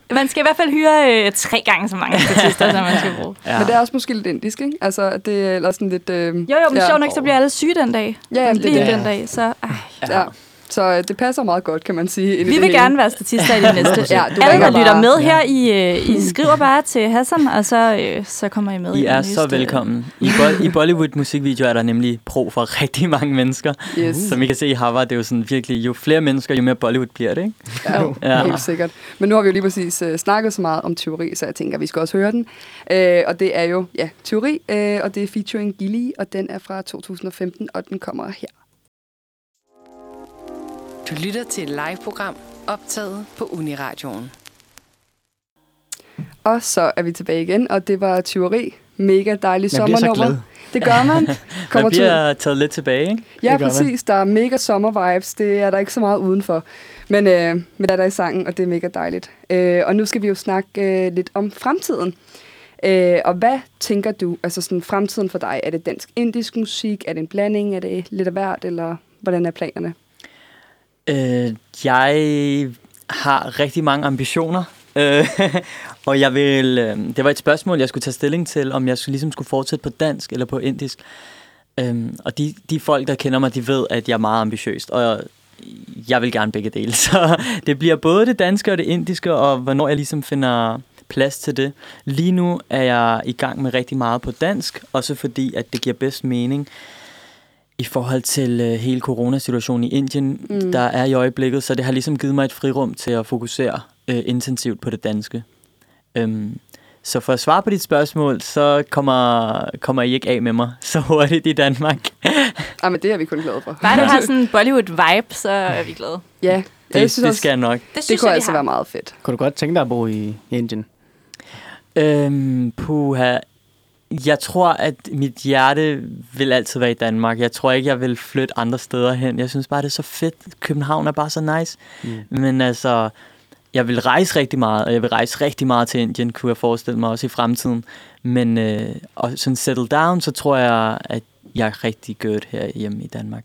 <laughs> man skal i hvert fald hyre øh, tre gange så mange statister, som man skal bruge. ja. Men det er også måske lidt indisk, ikke? Altså, at det er sådan lidt... Øh, Jo, jo, men ja. sjovt nok, så bliver alle syge den dag. Ja, jamen, det Lige det. den dag, så... Ej. Ja. Så øh, det passer meget godt, kan man sige. Vi vil hele. gerne være statister i det <laughs> næste. Ja, du Alle, der lytter bare. med her, I, øh, I skriver bare til Hassan, og så, øh, så kommer I med I i er så velkommen. I, bo- I Bollywood musikvideoer er der nemlig pro for <laughs> rigtig mange mennesker. Yes. Som I kan se i Harvard, det er jo sådan virkelig, jo flere mennesker, jo mere Bollywood bliver det, ikke? Ja, Ja. helt sikkert. Men nu har vi jo lige præcis uh, snakket så meget om teori, så jeg tænker, at vi skal også høre den. Uh, og det er jo, ja, teori, uh, og det er featuring Gilly, og den er fra 2015, og den kommer her. Du lytter til et live-program optaget på Uniradioen. Og så er vi tilbage igen, og det var teori. Mega dejlig Man bliver så sommernummer. glad. Det gør man. <laughs> Man Kommer til, bliver taget lidt tilbage, ikke? ja, Det man. præcis. Der er mega sommer-vibes. Det er der ikke så meget udenfor. Men, øh, men der er der i sangen, og det er mega dejligt. Øh, og nu skal vi jo snakke øh, lidt om fremtiden. Øh, og hvad tænker du, altså sådan fremtiden for dig? Er det dansk-indisk musik? Er det en blanding? Er det lidt af hvert? Eller hvordan er planerne? Øh, jeg har rigtig mange ambitioner. Øh, <laughs> og jeg vil, øh, det var et spørgsmål, jeg skulle tage stilling til, om jeg skulle, ligesom skulle fortsætte på dansk eller på indisk. Øhm, og de, de folk, der kender mig, de ved, at jeg er meget ambitiøs, og jeg vil gerne begge dele. <laughs> Så det bliver både det danske og det indiske, og hvornår jeg ligesom finder plads til det. Lige nu er jeg i gang med rigtig meget på dansk, også fordi, at det giver bedst mening i forhold til øh, hele coronasituationen i Indien, Mm. der er i øjeblikket, så det har ligesom givet mig et frirum til at fokusere øh, intensivt på det danske. Øhm, så for at svare på dit spørgsmål, så kommer, kommer I ikke af med mig så hurtigt i Danmark. <laughs> Ah, men det er vi kun glade for. Bare det har <laughs> sådan en Bollywood-vibe, så er vi glade. Ja, Det, jeg synes det også, skal jeg nok. Det, det synes kunne jeg, altså har. være meget fedt. Kunne du godt tænke dig at bo i Indien? Øhm, puha. Jeg tror, at mit hjerte vil altid være i Danmark. Jeg tror ikke, jeg vil flytte andre steder hen. Jeg synes bare, det er så fedt. København er bare så nice. Mm. Men altså, jeg vil rejse rigtig meget, og jeg vil rejse rigtig meget til Indien, kunne jeg forestille mig også i fremtiden. Men øh, og sådan settle down, så tror jeg, at jeg er rigtig good her hjemme i Danmark.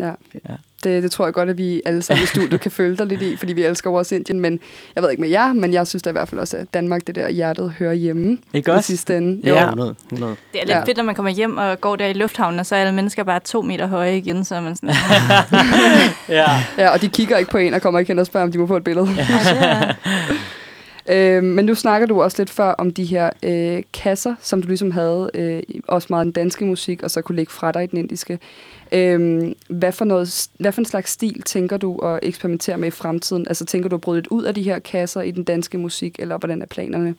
Ja. Ja. Det, det tror jeg godt, at vi alle sammen i studiet kan følge dig lidt i, fordi vi elsker også Indien, men jeg ved ikke med jer, men jeg synes da i hvert fald også, at Danmark, det der hjertet, hører hjemme Ikke i også? sidste ende. Ja, Jo. 100. 100. Det er lidt Ja. ja. fedt, når man kommer hjem og går der i lufthavnen, og så er alle mennesker bare to meter høje igen, så er man sådan... <laughs> Ja. Ja, og de kigger ikke på en og kommer ikke hen og spørger, om de må få et billede. Ja, <laughs> <laughs> Øh, men nu snakker du også lidt før om de her øh, kasser, som du ligesom havde, øh, også meget den danske musik, og så kunne lægge fra dig i den indiske. Øh, hvad, for noget, hvad for en slags stil tænker du at eksperimentere med i fremtiden? Altså tænker du at bryde lidt ud af de her kasser i den danske musik, eller hvordan er planerne?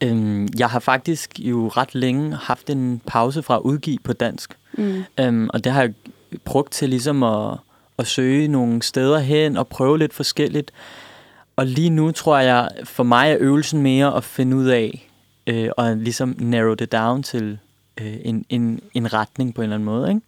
Øhm, jeg har faktisk jo ret længe haft en pause fra at udgive på dansk. Mm. Øhm, og det har jeg brugt til ligesom at, at søge nogle steder hen og prøve lidt forskelligt. Og lige nu tror jeg, for mig er øvelsen mere at finde ud af øh, og ligesom narrow det down til øh, en, en, en retning på en eller anden måde. Ikke?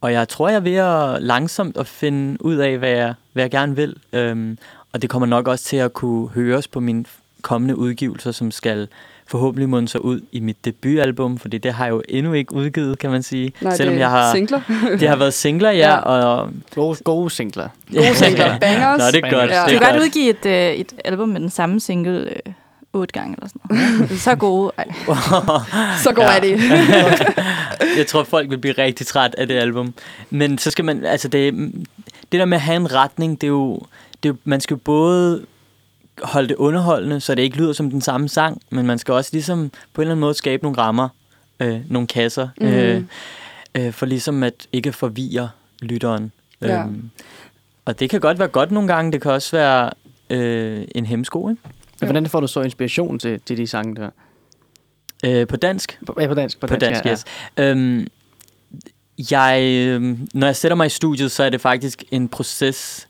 Og jeg tror, jeg er ved at langsomt at finde ud af, hvad jeg, hvad jeg gerne vil. Øhm, og det kommer nok også til at kunne høres på mine kommende udgivelser, som skal forhåbentlig munde sig ud i mit debutalbum, fordi det har jeg jo endnu ikke udgivet, kan man sige. Nej, Selvom det jeg har, singler. <laughs> det har været singler, ja, Ja. og... Gode, gode singler. Gode singler. <laughs> Bangers. Nå, det er godt. Ja. Det Du er kan godt godt. udgive et, øh, et album med den samme single øh, otte gange eller sådan noget. Så gode. <laughs> Så Ja. ja. det. <laughs> jeg tror, folk vil blive rigtig træt af det album. Men så skal man, altså det, det der med at have en retning, det er jo, det er man skal jo både holde det underholdende, så det ikke lyder som den samme sang, men man skal også ligesom på en eller anden måde skabe nogle rammer, øh, nogle kasser, Mhm. øh, øh, for ligesom at ikke forvirre lytteren. Ja. Øhm, og det kan godt være godt nogle gange, det kan også være øh, en hemsko, ikke? Men hvordan får du så inspiration til, til de sange der? Øh, på dansk. På, ja, på dansk. På, På dansk, ja, yes. Øhm, jeg, øhm, når jeg sætter mig i studiet, så er det faktisk en proces,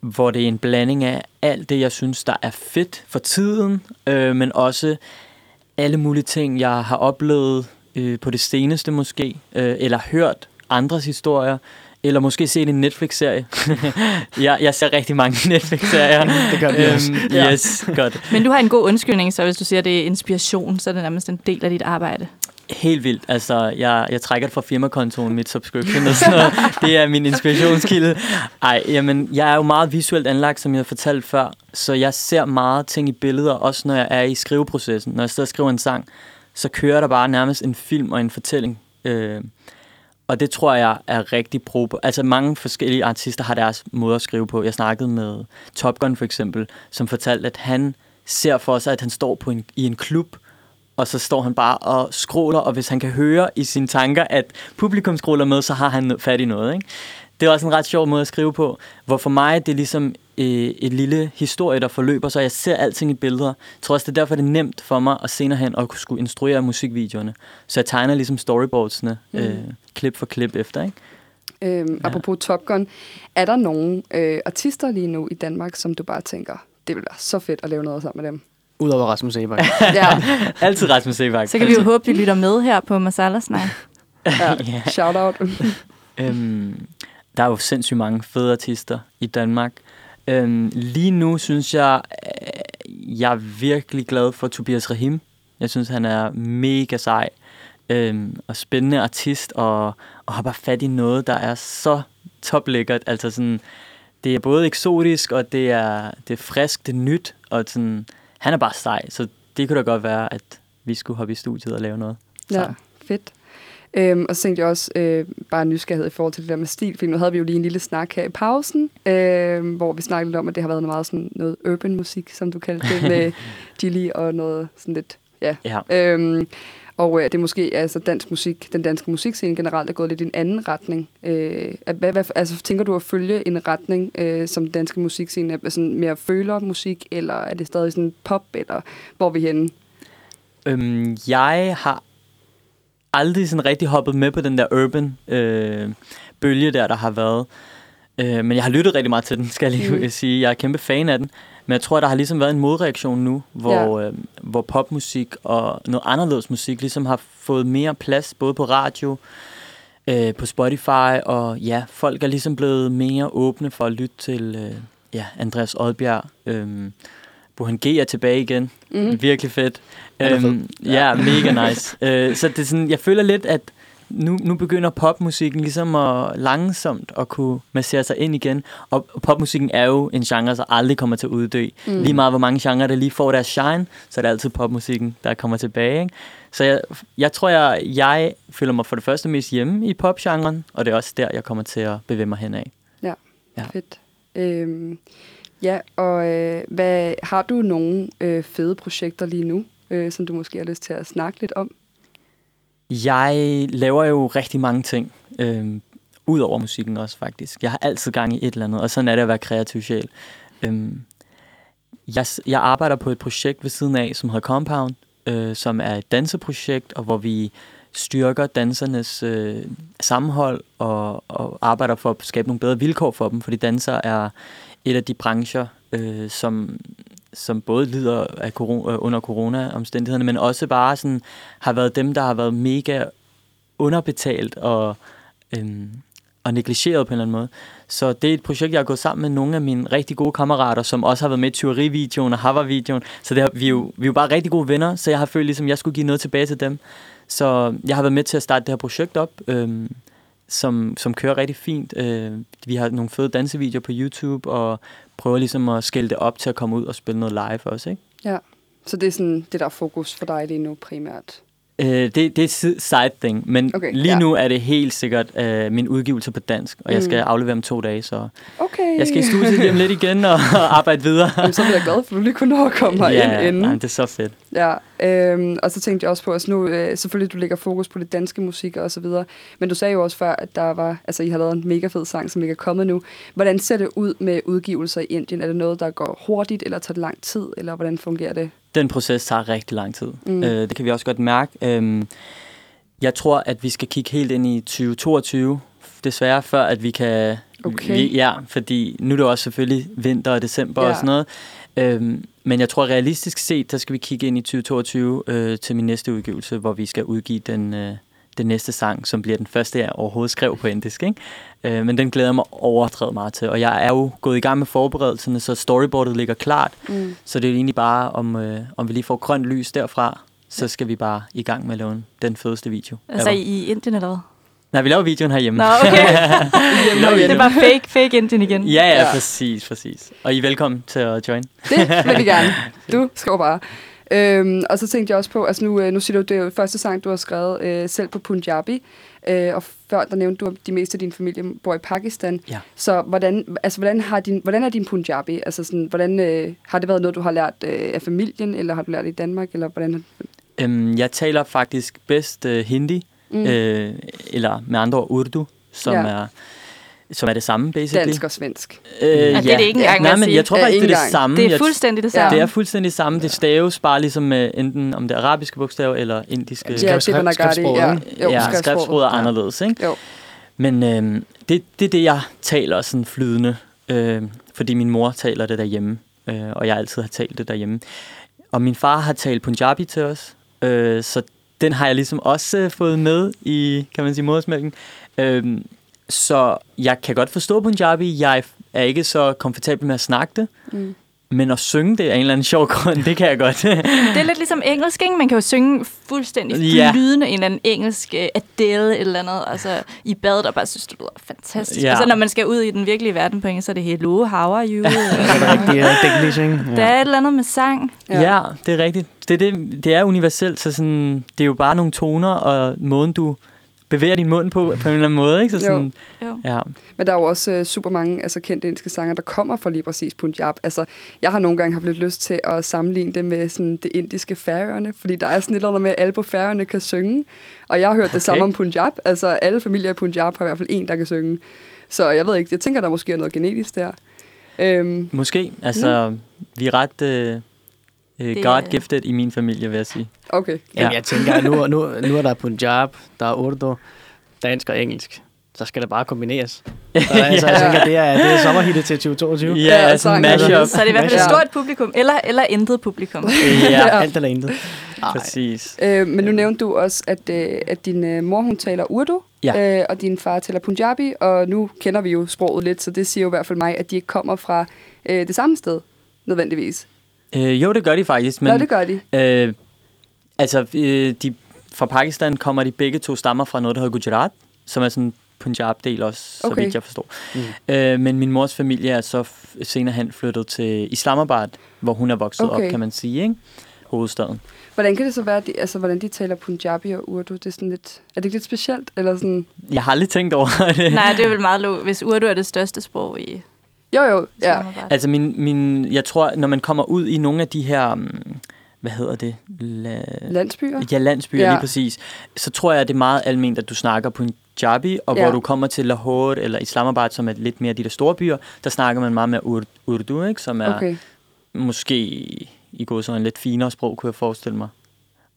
hvor det er en blanding af alt det, jeg synes, der er fedt for tiden, øh, men også alle mulige ting, jeg har oplevet øh, på det seneste måske, øh, eller hørt andres historier, eller måske set en Netflix-serie. <laughs> jeg, jeg ser rigtig mange <laughs> Netflix-serier. Det gør vi også. Øhm, Ja. yes, godt. Men du har en god undskyldning, så hvis du siger, at det er inspiration, så er det nærmest en del af dit arbejde. Helt vildt. Altså, jeg, jeg trækker det fra firmakontoen, mit subscription og sådan noget. <laughs> Det er min inspirationskilde. Ej, jamen, jeg er jo meget visuelt anlagt, som jeg har fortalt før. Så jeg ser meget ting i billeder, også når jeg er i skriveprocessen. Når jeg sidder og skriver en sang, så kører der bare nærmest en film og en fortælling. Øh, og det tror jeg er rigtig brug Altså mange forskellige artister har deres måde at skrive på. Jeg snakkede med Top Gun for eksempel, som fortalte, at han ser for sig, at han står på en, i en klub, og så står han bare og scroller, og hvis han kan høre i sine tanker, at publikum scroller med, så har han fat i noget. Ikke? Det er også en ret sjov måde at skrive på, hvor for mig det er ligesom øh, et lille historie, der forløber, så jeg ser alting i billeder. Jeg tror også, det er derfor, det er nemt for mig at senere hen at kunne skulle instruere musikvideoerne. Så jeg tegner ligesom storyboardsene, mm. øh, klip for klip efter. Ikke? Øhm, apropos Top Gun, er der nogle øh, artister lige nu i Danmark, som du bare tænker, det vil være så fedt at lave noget sammen med dem? Udover Rasmus Sebak. Ja, <laughs> Altid Rasmus Sebak. Så kan vi jo håbe, de lytter med her på Masala Snak. ja. <laughs> Ja. shout out. Øhm, der er jo sindssygt mange fede artister i Danmark. Øhm, lige nu synes jeg, øh, jeg er virkelig glad for Tobias Rahim. Jeg synes, han er mega sej øhm, og spændende artist, og, og har bare fat i noget, der er så toplækkert. Altså sådan, det er både eksotisk, og det er, det er frisk, det er nyt, og sådan, han er bare sej, så det kunne da godt være, at vi skulle hoppe i studiet og lave noget. Ja, sammen. fedt. Øhm, og så tænkte jeg også øh, bare nysgerrighed i forhold til det der med stil, fordi nu havde vi jo lige en lille snak her i pausen, øh, hvor vi snakkede lidt om, at det har været noget meget sådan noget urban musik, som du kaldte det, med <laughs> Gilly og noget sådan lidt, ja. Ja. Øhm, og øh, det er måske, altså dansk musik, den danske musikscene generelt er gået lidt i en anden retning. Øh, hvad, hvad, altså tænker du at følge en retning, øh, som den danske musikscene er sådan mere føler musik, eller er det stadig sådan pop, eller hvor er vi henne? Øhm, jeg har aldrig sådan rigtig hoppet med på den der urban øh, bølge der, der har været. Øh, men jeg har lyttet rigtig meget til den, skal jeg lige Mm. <laughs> sige. Jeg er kæmpe fan af den. Men jeg tror, der har ligesom været en modreaktion nu, hvor, ja. øh, hvor popmusik og noget anderledes musik ligesom har fået mere plads, både på radio, øh, på Spotify, og ja, folk er ligesom blevet mere åbne for at lytte til øh, ja, Andreas Odbjerg. Øh, Burhan G er tilbage igen. Mm. Virkelig fedt. Er. Øhm, ja, mega <laughs> nice. øh, så det er sådan, jeg føler lidt, at nu, nu begynder popmusikken ligesom at langsomt at kunne massere sig ind igen. Og popmusikken er jo en genre, der aldrig kommer til at uddø. Mm. Lige meget hvor mange genrer, der lige får deres shine, så er det altid popmusikken, der kommer tilbage. Ikke? Så jeg, jeg tror, jeg, jeg føler mig for det første mest hjemme i popgenren, og det er også der, jeg kommer til at bevæge mig hen af. Ja. Fedt. Øhm, Ja, og øh, hvad, har du nogle øh, fede projekter lige nu, øh, som du måske har lyst til at snakke lidt om? Jeg laver jo rigtig mange ting. Øhm, Udover musikken også, faktisk. Jeg har altid gang i et eller andet, og sådan er det at være kreativ sjæl. Øhm, jeg, jeg arbejder på et projekt ved siden af, som hedder Compound, øh, som er et danseprojekt, og hvor vi styrker dansernes øh, sammenhold og, og arbejder for at skabe nogle bedre vilkår for dem, fordi danser er et af de brancher, øh, som, som både lider af corona, øh, under corona-omstændighederne, men også bare sådan, har været dem, der har været mega underbetalt og, øhm, og negligeret på en eller anden måde. Så det er et projekt, jeg har gået sammen med nogle af mine rigtig gode kammerater, som også har været med i tyverivideoen og Havar-videoen. Så det har, vi, er jo, vi er jo bare rigtig gode venner, så jeg har følt, ligesom, jeg skulle give noget tilbage til dem. Så jeg har været med til at starte det her projekt op, øhm, som, som kører rigtig fint. Øh, vi har nogle fede dansevideoer på YouTube, og prøver ligesom at skælde det op til at komme ud og spille noget live også, ikke? Ja, så det er sådan det, der er fokus for dig lige nu primært. Øh, det, det er side thing, men okay, lige ja. nu er det helt sikkert øh, min udgivelse på dansk, og mm. jeg skal mm. aflevere om to dage, så okay. jeg skal i studiet lige om lidt igen og, og arbejde videre. Jamen, så bliver jeg glad for, at du lige kunne nå at komme <laughs> ja, ind inden. Ja, det er så fedt. Ja, øhm, og så tænkte jeg også på, at nu, øh, selvfølgelig du lægger fokus på det danske musik og så videre, men du sagde jo også før, at der var, altså I har lavet en mega fed sang, som ikke er kommet nu. Hvordan ser det ud med udgivelser i Indien? Er det noget, der går hurtigt, eller tager det lang tid, eller hvordan fungerer det? Den proces tager rigtig lang tid. Mm. Øh, det kan vi også godt mærke. Øhm, jeg tror, at vi skal kigge helt ind i 2022, desværre, før at vi kan... Okay. Vi, ja, fordi nu er det også selvfølgelig vinter og december ja. og sådan noget. Øhm, men jeg tror realistisk set, der skal vi kigge ind i 2022 øh, til min næste udgivelse, hvor vi skal udgive den, øh, den næste sang, som bliver den første, jeg overhovedet skrev på indisk. Ikke? Øh, men den glæder jeg mig overdrevet meget til. Og jeg er jo gået i gang med forberedelserne, så storyboardet ligger klart. Mm. Så det er egentlig bare, om, øh, om vi lige får grønt lys derfra, så skal vi bare i gang med at lave den fedeste video. Altså ever. i Indien eller hvad? Nej, vi laver videoen herhjemme. Nå, okay. <laughs> det var fake, fake Indien igen. Ja, ja, ja, præcis, præcis. Og I er velkommen til at join. Det vil vi <laughs> gerne. Du skal bare. Øhm, og så tænkte jeg også på, altså nu, øh, nu siger du, det er jo første sang, du har skrevet øh, selv på Punjabi, øh, og før der nævnte du, at de meste af din familie bor i Pakistan. Ja. Så hvordan, altså, hvordan, har din, hvordan er din Punjabi? Altså sådan, hvordan, øh, har det været noget, du har lært øh, af familien, eller har du lært det i Danmark? Eller hvordan? Øhm, jeg taler faktisk bedst øh, hindi, mm. øh, eller med andre ord urdu, som ja. er som er det samme, basically. Dansk og svensk. Øh, ja, det er det ikke engang, Nej, men jeg tror faktisk, det er det samme. Det er fuldstændig det samme. Det er fuldstændig det samme. Det staves bare ligesom med enten om det arabiske bogstav eller indiske. Ja, det er. Ja, jo, ja skriftsproget er anderledes, ikke? Jo. Men øh, det, det er det, jeg taler sådan flydende, øh, fordi min mor taler det derhjemme, øh, og jeg altid har talt det derhjemme. Og min far har talt Punjabi til os, øh, så den har jeg ligesom også øh, fået med i, kan man sige, modersmælken. Øhm, så jeg kan godt forstå Punjabi. Jeg er ikke så komfortabel med at snakke det. Mm. Men at synge det af en eller anden sjov grund, det kan jeg godt. <laughs> det er lidt ligesom engelsk, ikke? Man kan jo synge fuldstændig flydende ja. en eller anden engelsk uh, Adele eller andet, altså i badet, og bare synes, det lyder fantastisk. Ja. Og så når man skal ud i den virkelige verden på engelsk, så er det hello, how are you? <laughs> det er rigtigt, ja. Der er et eller andet med sang. Ja, ja det er rigtigt. Det, det, det er universelt, så sådan, det er jo bare nogle toner, og måden du bevæger din mund på, på en eller anden måde. Ikke? Så sådan, jo. jo. Ja. Men der er jo også uh, super mange altså, kendte indiske sanger, der kommer fra lige præcis Punjab. Altså, jeg har nogle gange haft lidt lyst til at sammenligne det med sådan, det indiske færøerne, fordi der er sådan et eller andet med, at alle på færøerne kan synge. Og jeg har hørt okay. det samme om Punjab. Altså, alle familier i Punjab har i hvert fald en, der kan synge. Så jeg ved ikke, jeg tænker, der måske er noget genetisk der. Øhm, måske. Altså, mm. vi er ret... Øh uh, God-gifted i min familie, vil jeg sige. Okay. Ja. Jamen, jeg tænker, nu, nu, nu er der Punjab, der er Urdu, dansk og engelsk. Så skal det bare kombineres. <laughs> Så, altså, ja. jeg tænker, det er, det er sommerhittet til 2022. Ja, ja altså mashup. Så er det i hvert fald et stort publikum, eller, eller intet publikum. ja, <laughs> alt eller intet. Præcis. Øh, men nu nævnte du også, at, øh, at din øh, mor, hun taler urdu, ja. øh, og din far taler punjabi, og nu kender vi jo sproget lidt, så det siger jo i hvert fald mig, at de ikke kommer fra øh, det samme sted, nødvendigvis. Øh, jo, det gør de faktisk. Men, Nå, det gør de. Øh, altså, øh, de, fra Pakistan kommer de begge to stammer fra noget, der hedder Gujarat, som er sådan en Punjab-del også, okay. så vidt jeg forstår. Mm. Øh, men min mors familie er så senere hen flyttet til Islamabad, hvor hun er vokset okay. op, kan man sige, ikke? hovedstaden. Hvordan kan det så være, de, altså, hvordan de taler Punjabi og Urdu? Det er, sådan lidt, er det ikke lidt specielt? Eller sådan? Jeg har aldrig tænkt over <laughs> det. Nej, det er vel meget lov, hvis Urdu er det største sprog i Jo, jo, ja. Altså, min, min, jeg tror, når man kommer ud i nogle af de her, um, hvad hedder det? La, Landsbyer. ja, landsbyer, ja. Lige præcis. Så tror jeg, at det er meget almindeligt, at du snakker Punjabi, og ja. Hvor du kommer til Lahore eller Islamabad, som er lidt mere de der store byer, der snakker man meget mere ur- urdu, ikke? som er. Okay. måske i går sådan en lidt finere sprog, kunne jeg forestille mig.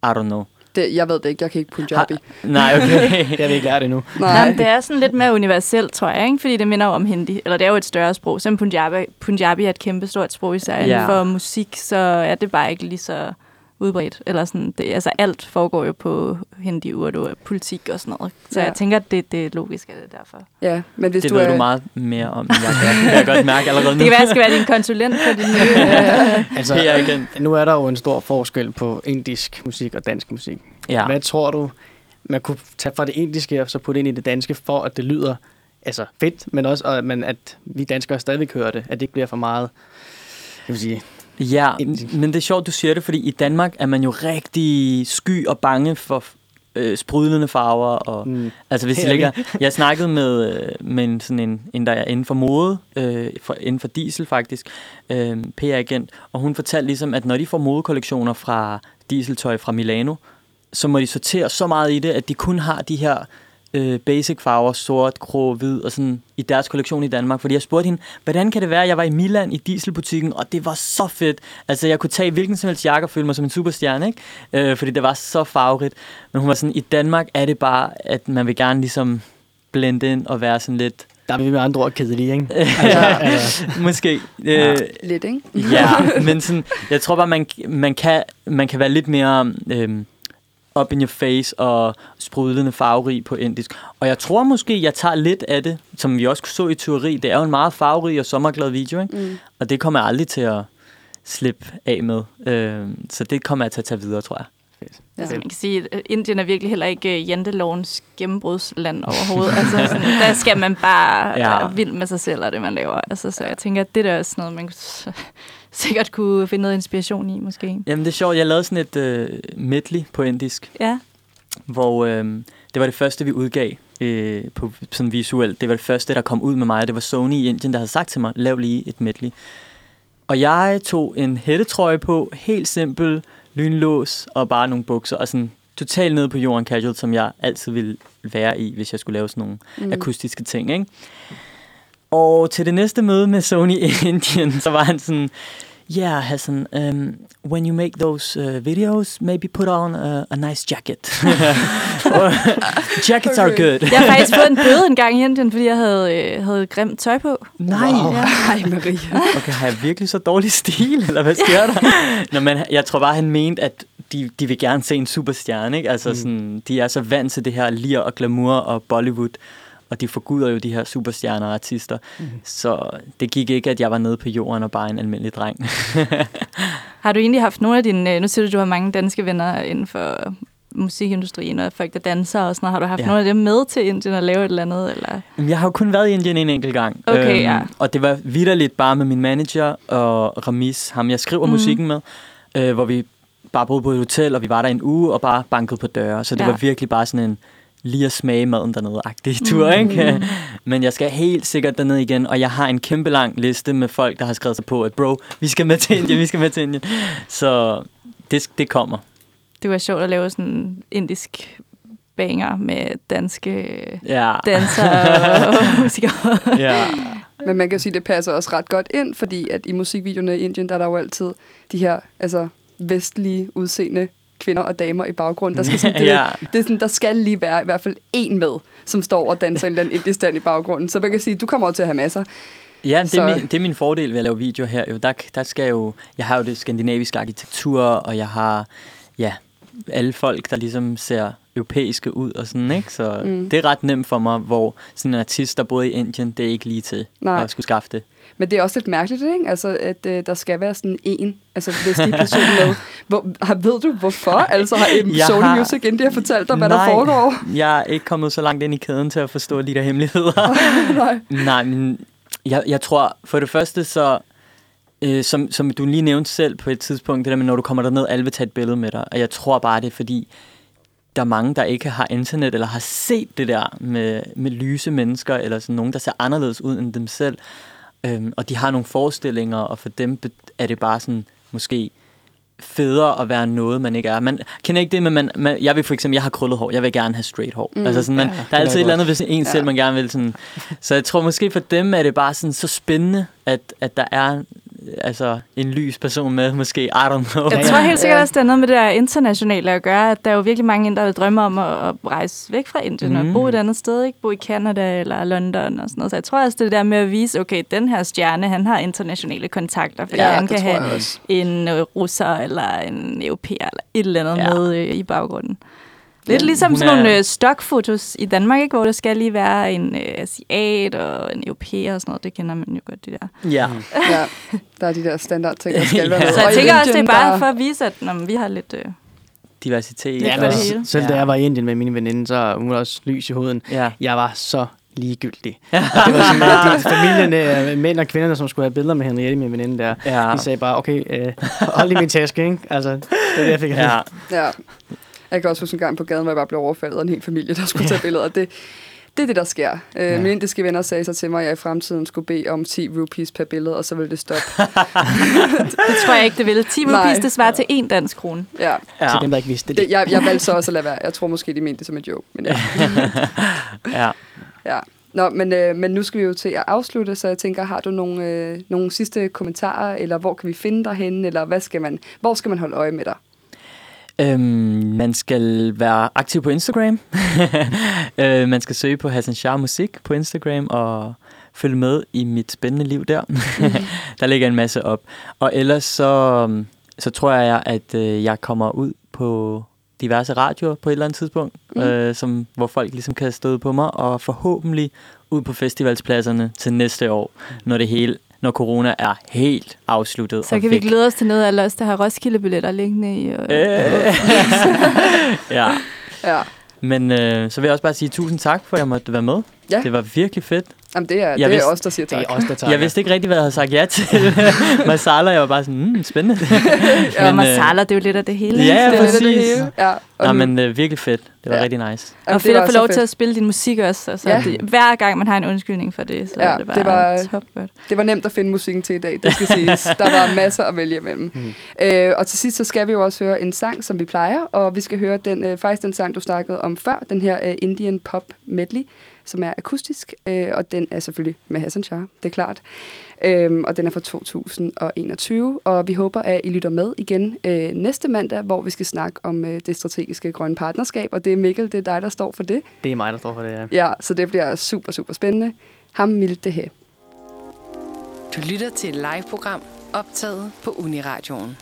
I don't know. Det, jeg ved det ikke, jeg kan ikke Punjabi. Nej, okay. <laughs> Det har vi ikke lært endnu. Nej. Nej, men det er sådan lidt mere universelt, tror jeg, ikke? fordi det minder jo om hindi. Eller det er jo et større sprog. Som Punjabi, Punjabi er et kæmpe stort sprog, især Ja. inden for musik, så er det bare ikke lige så udbredt. Eller sådan, det, altså alt foregår jo på hindi, urdu og politik og sådan noget. Så Ja. jeg tænker, at det, det er logisk, at det er derfor. Ja, men hvis Det du ved er... du meget mere om, end jeg kan. Det kan jeg godt mærke allerede nu. Det kan være, at jeg skal være din konsulent på din nye... <laughs> Altså, PR igen. nu er der jo en stor forskel på indisk musik og dansk musik. Ja. Hvad tror du, man kunne tage fra det indiske og så putte ind i det danske, for at det lyder altså fedt, men også og, men at vi danskere stadig hører det, at det ikke bliver for meget, jeg vil sige, Ja, men det er sjovt, du siger det, fordi i Danmark er man jo rigtig sky og bange for øh, sprudlende farver. Og, mm, altså hvis Herlig. ligger, jeg snakkede med, øh, med en, sådan en, en, der er inden for mode, øh, for, inden for diesel faktisk, øh, PR-agent, og hun fortalte ligesom, at når de får modekollektioner fra dieseltøj fra Milano, så må de sortere så meget i det, at de kun har de her øh, basic farver, sort, grå, hvid, og sådan i deres kollektion i Danmark. Fordi jeg spurgte hende, hvordan kan det være, at jeg var i Milan i dieselbutikken, og det var så fedt. Altså, jeg kunne tage hvilken som helst jakke og føle mig som en superstjerne, ikke? Øh, fordi det var så farverigt. Men hun var sådan, i Danmark er det bare, at man vil gerne ligesom blende ind og være sådan lidt, der vil vi med andre ord kedelige, ikke? <laughs> altså, altså, måske. Ja. Øh, Lidt, ikke? ja, <laughs> men sådan, jeg tror bare, man, man, kan, man kan være lidt mere øhm, up in your face og sprudlende farverig på indisk. Og jeg tror måske, jeg tager lidt af det, som vi også så i teori. Det er jo en meget farverig og sommerglad video, ikke? Mm. Og det kommer jeg aldrig til at slippe af med. Øhm, så det kommer jeg til at tage videre, tror jeg. Altså, man kan sige, at Indien er virkelig heller ikke øh, jantelovens gennembrudsland overhovedet. <laughs> altså, sådan, der skal man bare Ja. være vild med sig selv og det, man laver. Altså, så jeg tænker, at det der er sådan noget, man <laughs> sikkert kunne finde noget inspiration i, måske. Jamen, det er sjovt. Jeg lavede sådan et øh, medley på indisk, Ja, hvor øh, det var det første, vi udgav øh, på sådan visuelt. Det var det første, der kom ud med mig. Det var Sony i Indien, der havde sagt til mig, lav lige et medley. Og jeg tog en hættetrøje på, helt simpel, lynlås og bare nogle bukser, og sådan totalt nede på jorden casual, som jeg altid ville være i, hvis jeg skulle lave sådan nogle mm. akustiske ting, ikke? Og til det næste møde med Sony i <laughs> Indien, så var han sådan, Yeah, Hassan, um, when you make those uh, videos, maybe put on a, a nice jacket. <laughs> Jackets are good. jeg har faktisk fået en <laughs> bøde en gang i Indien, fordi jeg havde, øh, havde grimt tøj på. Nej, Wow. Ja. Ej, Maria. okay, har jeg virkelig så dårlig stil, eller hvad sker der? Nå, men jeg tror bare, han mente, at de, de vil gerne se en superstjerne, ikke? Altså, mm. sådan, de er så vant til det her lir og glamour og Bollywood, og de forguder jo de her superstjerner og artister. Mm. Så det gik ikke, at jeg var nede på jorden og bare en almindelig dreng. <laughs> Har du egentlig haft nogle af dine... øh, Nu siger du, du har mange danske venner inden for musikindustrien og folk, der danser og sådan noget. Har du haft Ja. nogle af dem med til Indien og lave et eller andet? Eller? Jeg har jo kun været i Indien en enkelt gang. Øhm, Okay, ja. Og det var vidderligt bare med min manager og Ramis, ham jeg skriver mm. Musikken med, øh, hvor vi bare boede på et hotel, og vi var der en uge og bare bankede på døre. Så det Ja. var virkelig bare sådan en lige at smage maden dernede-agtig tur, mm. ikke? <laughs> Men jeg skal helt sikkert derned igen, og jeg har en kæmpe lang liste med folk, der har skrevet sig på, at bro, vi skal med til Indien, vi skal med til Indien. Så det, det kommer. Det var sjovt at lave sådan en indisk banger med danske Ja. dansere <laughs> og musikere. ja. Men man kan sige, at det passer også ret godt ind, fordi at i musikvideoerne i Indien, der er der jo altid de her altså, vestlige udseende kvinder og damer i baggrunden. Der <laughs> skal, sådan, det, Ja. det er sådan, der skal lige være i hvert fald en med, som står og danser en eller anden indisk i baggrunden. Så man kan sige, du kommer over til at have masser. Ja, det er, min, det er min fordel ved at lave video her. Jo. Der, der skal jo, jeg har jo det skandinaviske arkitektur, og jeg har ja, alle folk, der ligesom ser europæiske ud og sådan, ikke? Så mm. det er ret nemt for mig, hvor sådan en artist, der boede i Indien, det er ikke lige til Nej. at skulle skaffe det. Men det er også lidt mærkeligt, ikke? Altså, at øh, der skal være sådan en, altså vestlig person med. Hvor, har, ved du hvorfor? Altså har Jeg Sony har- Music India fortalt dig, hvad Nej. der foregår? Jeg er ikke kommet så langt ind i kæden til at forstå de der hemmeligheder. <laughs> Nej. Nej, men jeg, jeg tror, for det første så, øh, som, som du lige nævnte selv på et tidspunkt, det der med, når du kommer derned, alle vil tage et billede med dig. Og jeg tror bare, det er fordi, der er mange, der ikke har internet, eller har set det der med, med lyse mennesker, eller sådan nogen, der ser anderledes ud end dem selv. Øhm, og de har nogle forestillinger, og for dem er det bare sådan, måske federe at være noget, man ikke er. Man kender ikke det, men man, man, jeg vil for eksempel, jeg har krøllet hår, jeg vil gerne have straight hår. Mm. Altså sådan, man, Ja, der er altid et eller andet ved en Ja. selv, man gerne vil sådan. Så jeg tror måske for dem er det bare sådan så spændende, at, at der er altså en lys person med, måske, I don't know. Jeg tror helt sikkert Ja. også, det er noget med det der internationale at gøre, at der er jo virkelig mange indere, der drømmer om at, at rejse væk fra Indien mm. Og bo et andet sted, ikke? Bo i Canada eller London og sådan noget. Så jeg tror også, det der med at vise, okay, den her stjerne, han har internationale kontakter, fordi Ja, han det kan have en øh, russer eller en europæer eller et eller andet Ja. ja. med øh, i baggrunden. Lidt ligesom hun sådan er- nogle øh, stockfotos i Danmark, ikke? hvor der skal lige være en øh, asiat og en europæer og sådan noget. Det kender man jo godt, det der. Ja. Ja, der er de der standardting, der skal <laughs> Ja. være med. Så jeg Og tænker også, det er bare for at vise, at når vi har lidt... Øh, Diversitet. Ja, for men det også, hele. selv da Ja. jeg var i Indien med mine veninder, så hun var også lys i huden. Ja. Jeg var så ligegyldig. Og det var sådan, at <laughs> de familierne, øh, mænd og kvinderne, som skulle have billeder med Henriette, min veninde der, Ja. de sagde bare, okay, øh, hold lige min taske, ikke? Altså, det er det, jeg fik. Ja. Ja. Jeg kan også huske en gang på gaden, hvor jeg bare blev overfaldet af en hel familie, der skulle tage billeder. Det, det er det, der sker. Øh, Ja. Mine indiske venner sagde så til mig, at jeg i fremtiden skulle bede om 10 rupees per billede, og så ville det stoppe. <laughs> det tror jeg ikke, det vil. 10 Nej. rupees, det svarer til en dansk krone. Ja. Ja. Til dem, der ikke vidste det. Det, jeg, jeg valgte så også at lade være. Jeg tror måske, de mente det som en joke. Men ja. <laughs> ja. ja. Nå, men, øh, men nu skal vi jo til at afslutte, så jeg tænker, har du nogle, øh, nogle sidste kommentarer, eller hvor kan vi finde dig henne, eller hvad skal man, hvor skal man holde øje med dig? Øhm, man skal være aktiv på Instagram. <laughs> øh, man skal søge på Hassan Shah Musik på Instagram og følge med i mit spændende liv der. <laughs> der ligger en masse op. Og ellers så, så tror jeg, at øh, jeg kommer ud på diverse radioer på et eller andet tidspunkt, Mm. mm. øh, som, hvor folk ligesom kan støde på mig, og forhåbentlig ud på festivalspladserne til næste år, når det hele når corona er helt afsluttet Så og kan vi væk. glæde os til noget af os, der har Roskilde-billetter liggende i. Øh, Øh. <laughs> <laughs> ja. Ja. Men øh, så vil jeg også bare sige tusind tak, for at jeg måtte være med. Ja. Det var virkelig fedt. Jamen, det er, Jeg det er vidste- os, der siger Det tak. er også der tager. Jeg vidste ikke rigtig, hvad jeg havde sagt ja til. <laughs> Masala, jeg var bare sådan, mm, spændende. ja, <laughs> Men, masala, det er jo lidt af det hele. Ja, det er lidt af det præcis. hele. Ja. Og Nej, men øh, virkelig fedt. Det var Ja. rigtig nice. Jamen, Og fedt at få lov fedt. til at spille din musik også. Altså, Ja. ja. det, hver gang man har en undskyldning for det, så Ja, er det bare det var- top godt. Det var nemt at finde musikken til i dag, det skal siges. <laughs> Der var masser at vælge imellem. Mm. Øh, og til sidst så skal vi jo også høre en sang, som vi plejer, og vi skal høre den, øh, faktisk den sang, du snakkede om før, den her øh, Indian Pop Medley, som er akustisk, øh, og den er selvfølgelig med Hassan Shah, det er klart. Øhm, og den er fra 2021, og vi håber, at I lytter med igen øh, næste mandag, hvor vi skal snakke om øh, det strategiske grønne partnerskab, og det er Mikkel, det er dig, der står for det. Det er mig, der står for det, ja. Ja, så det bliver super, super spændende. Ham Milde det her. Du lytter til et live-program optaget på Uniradioen.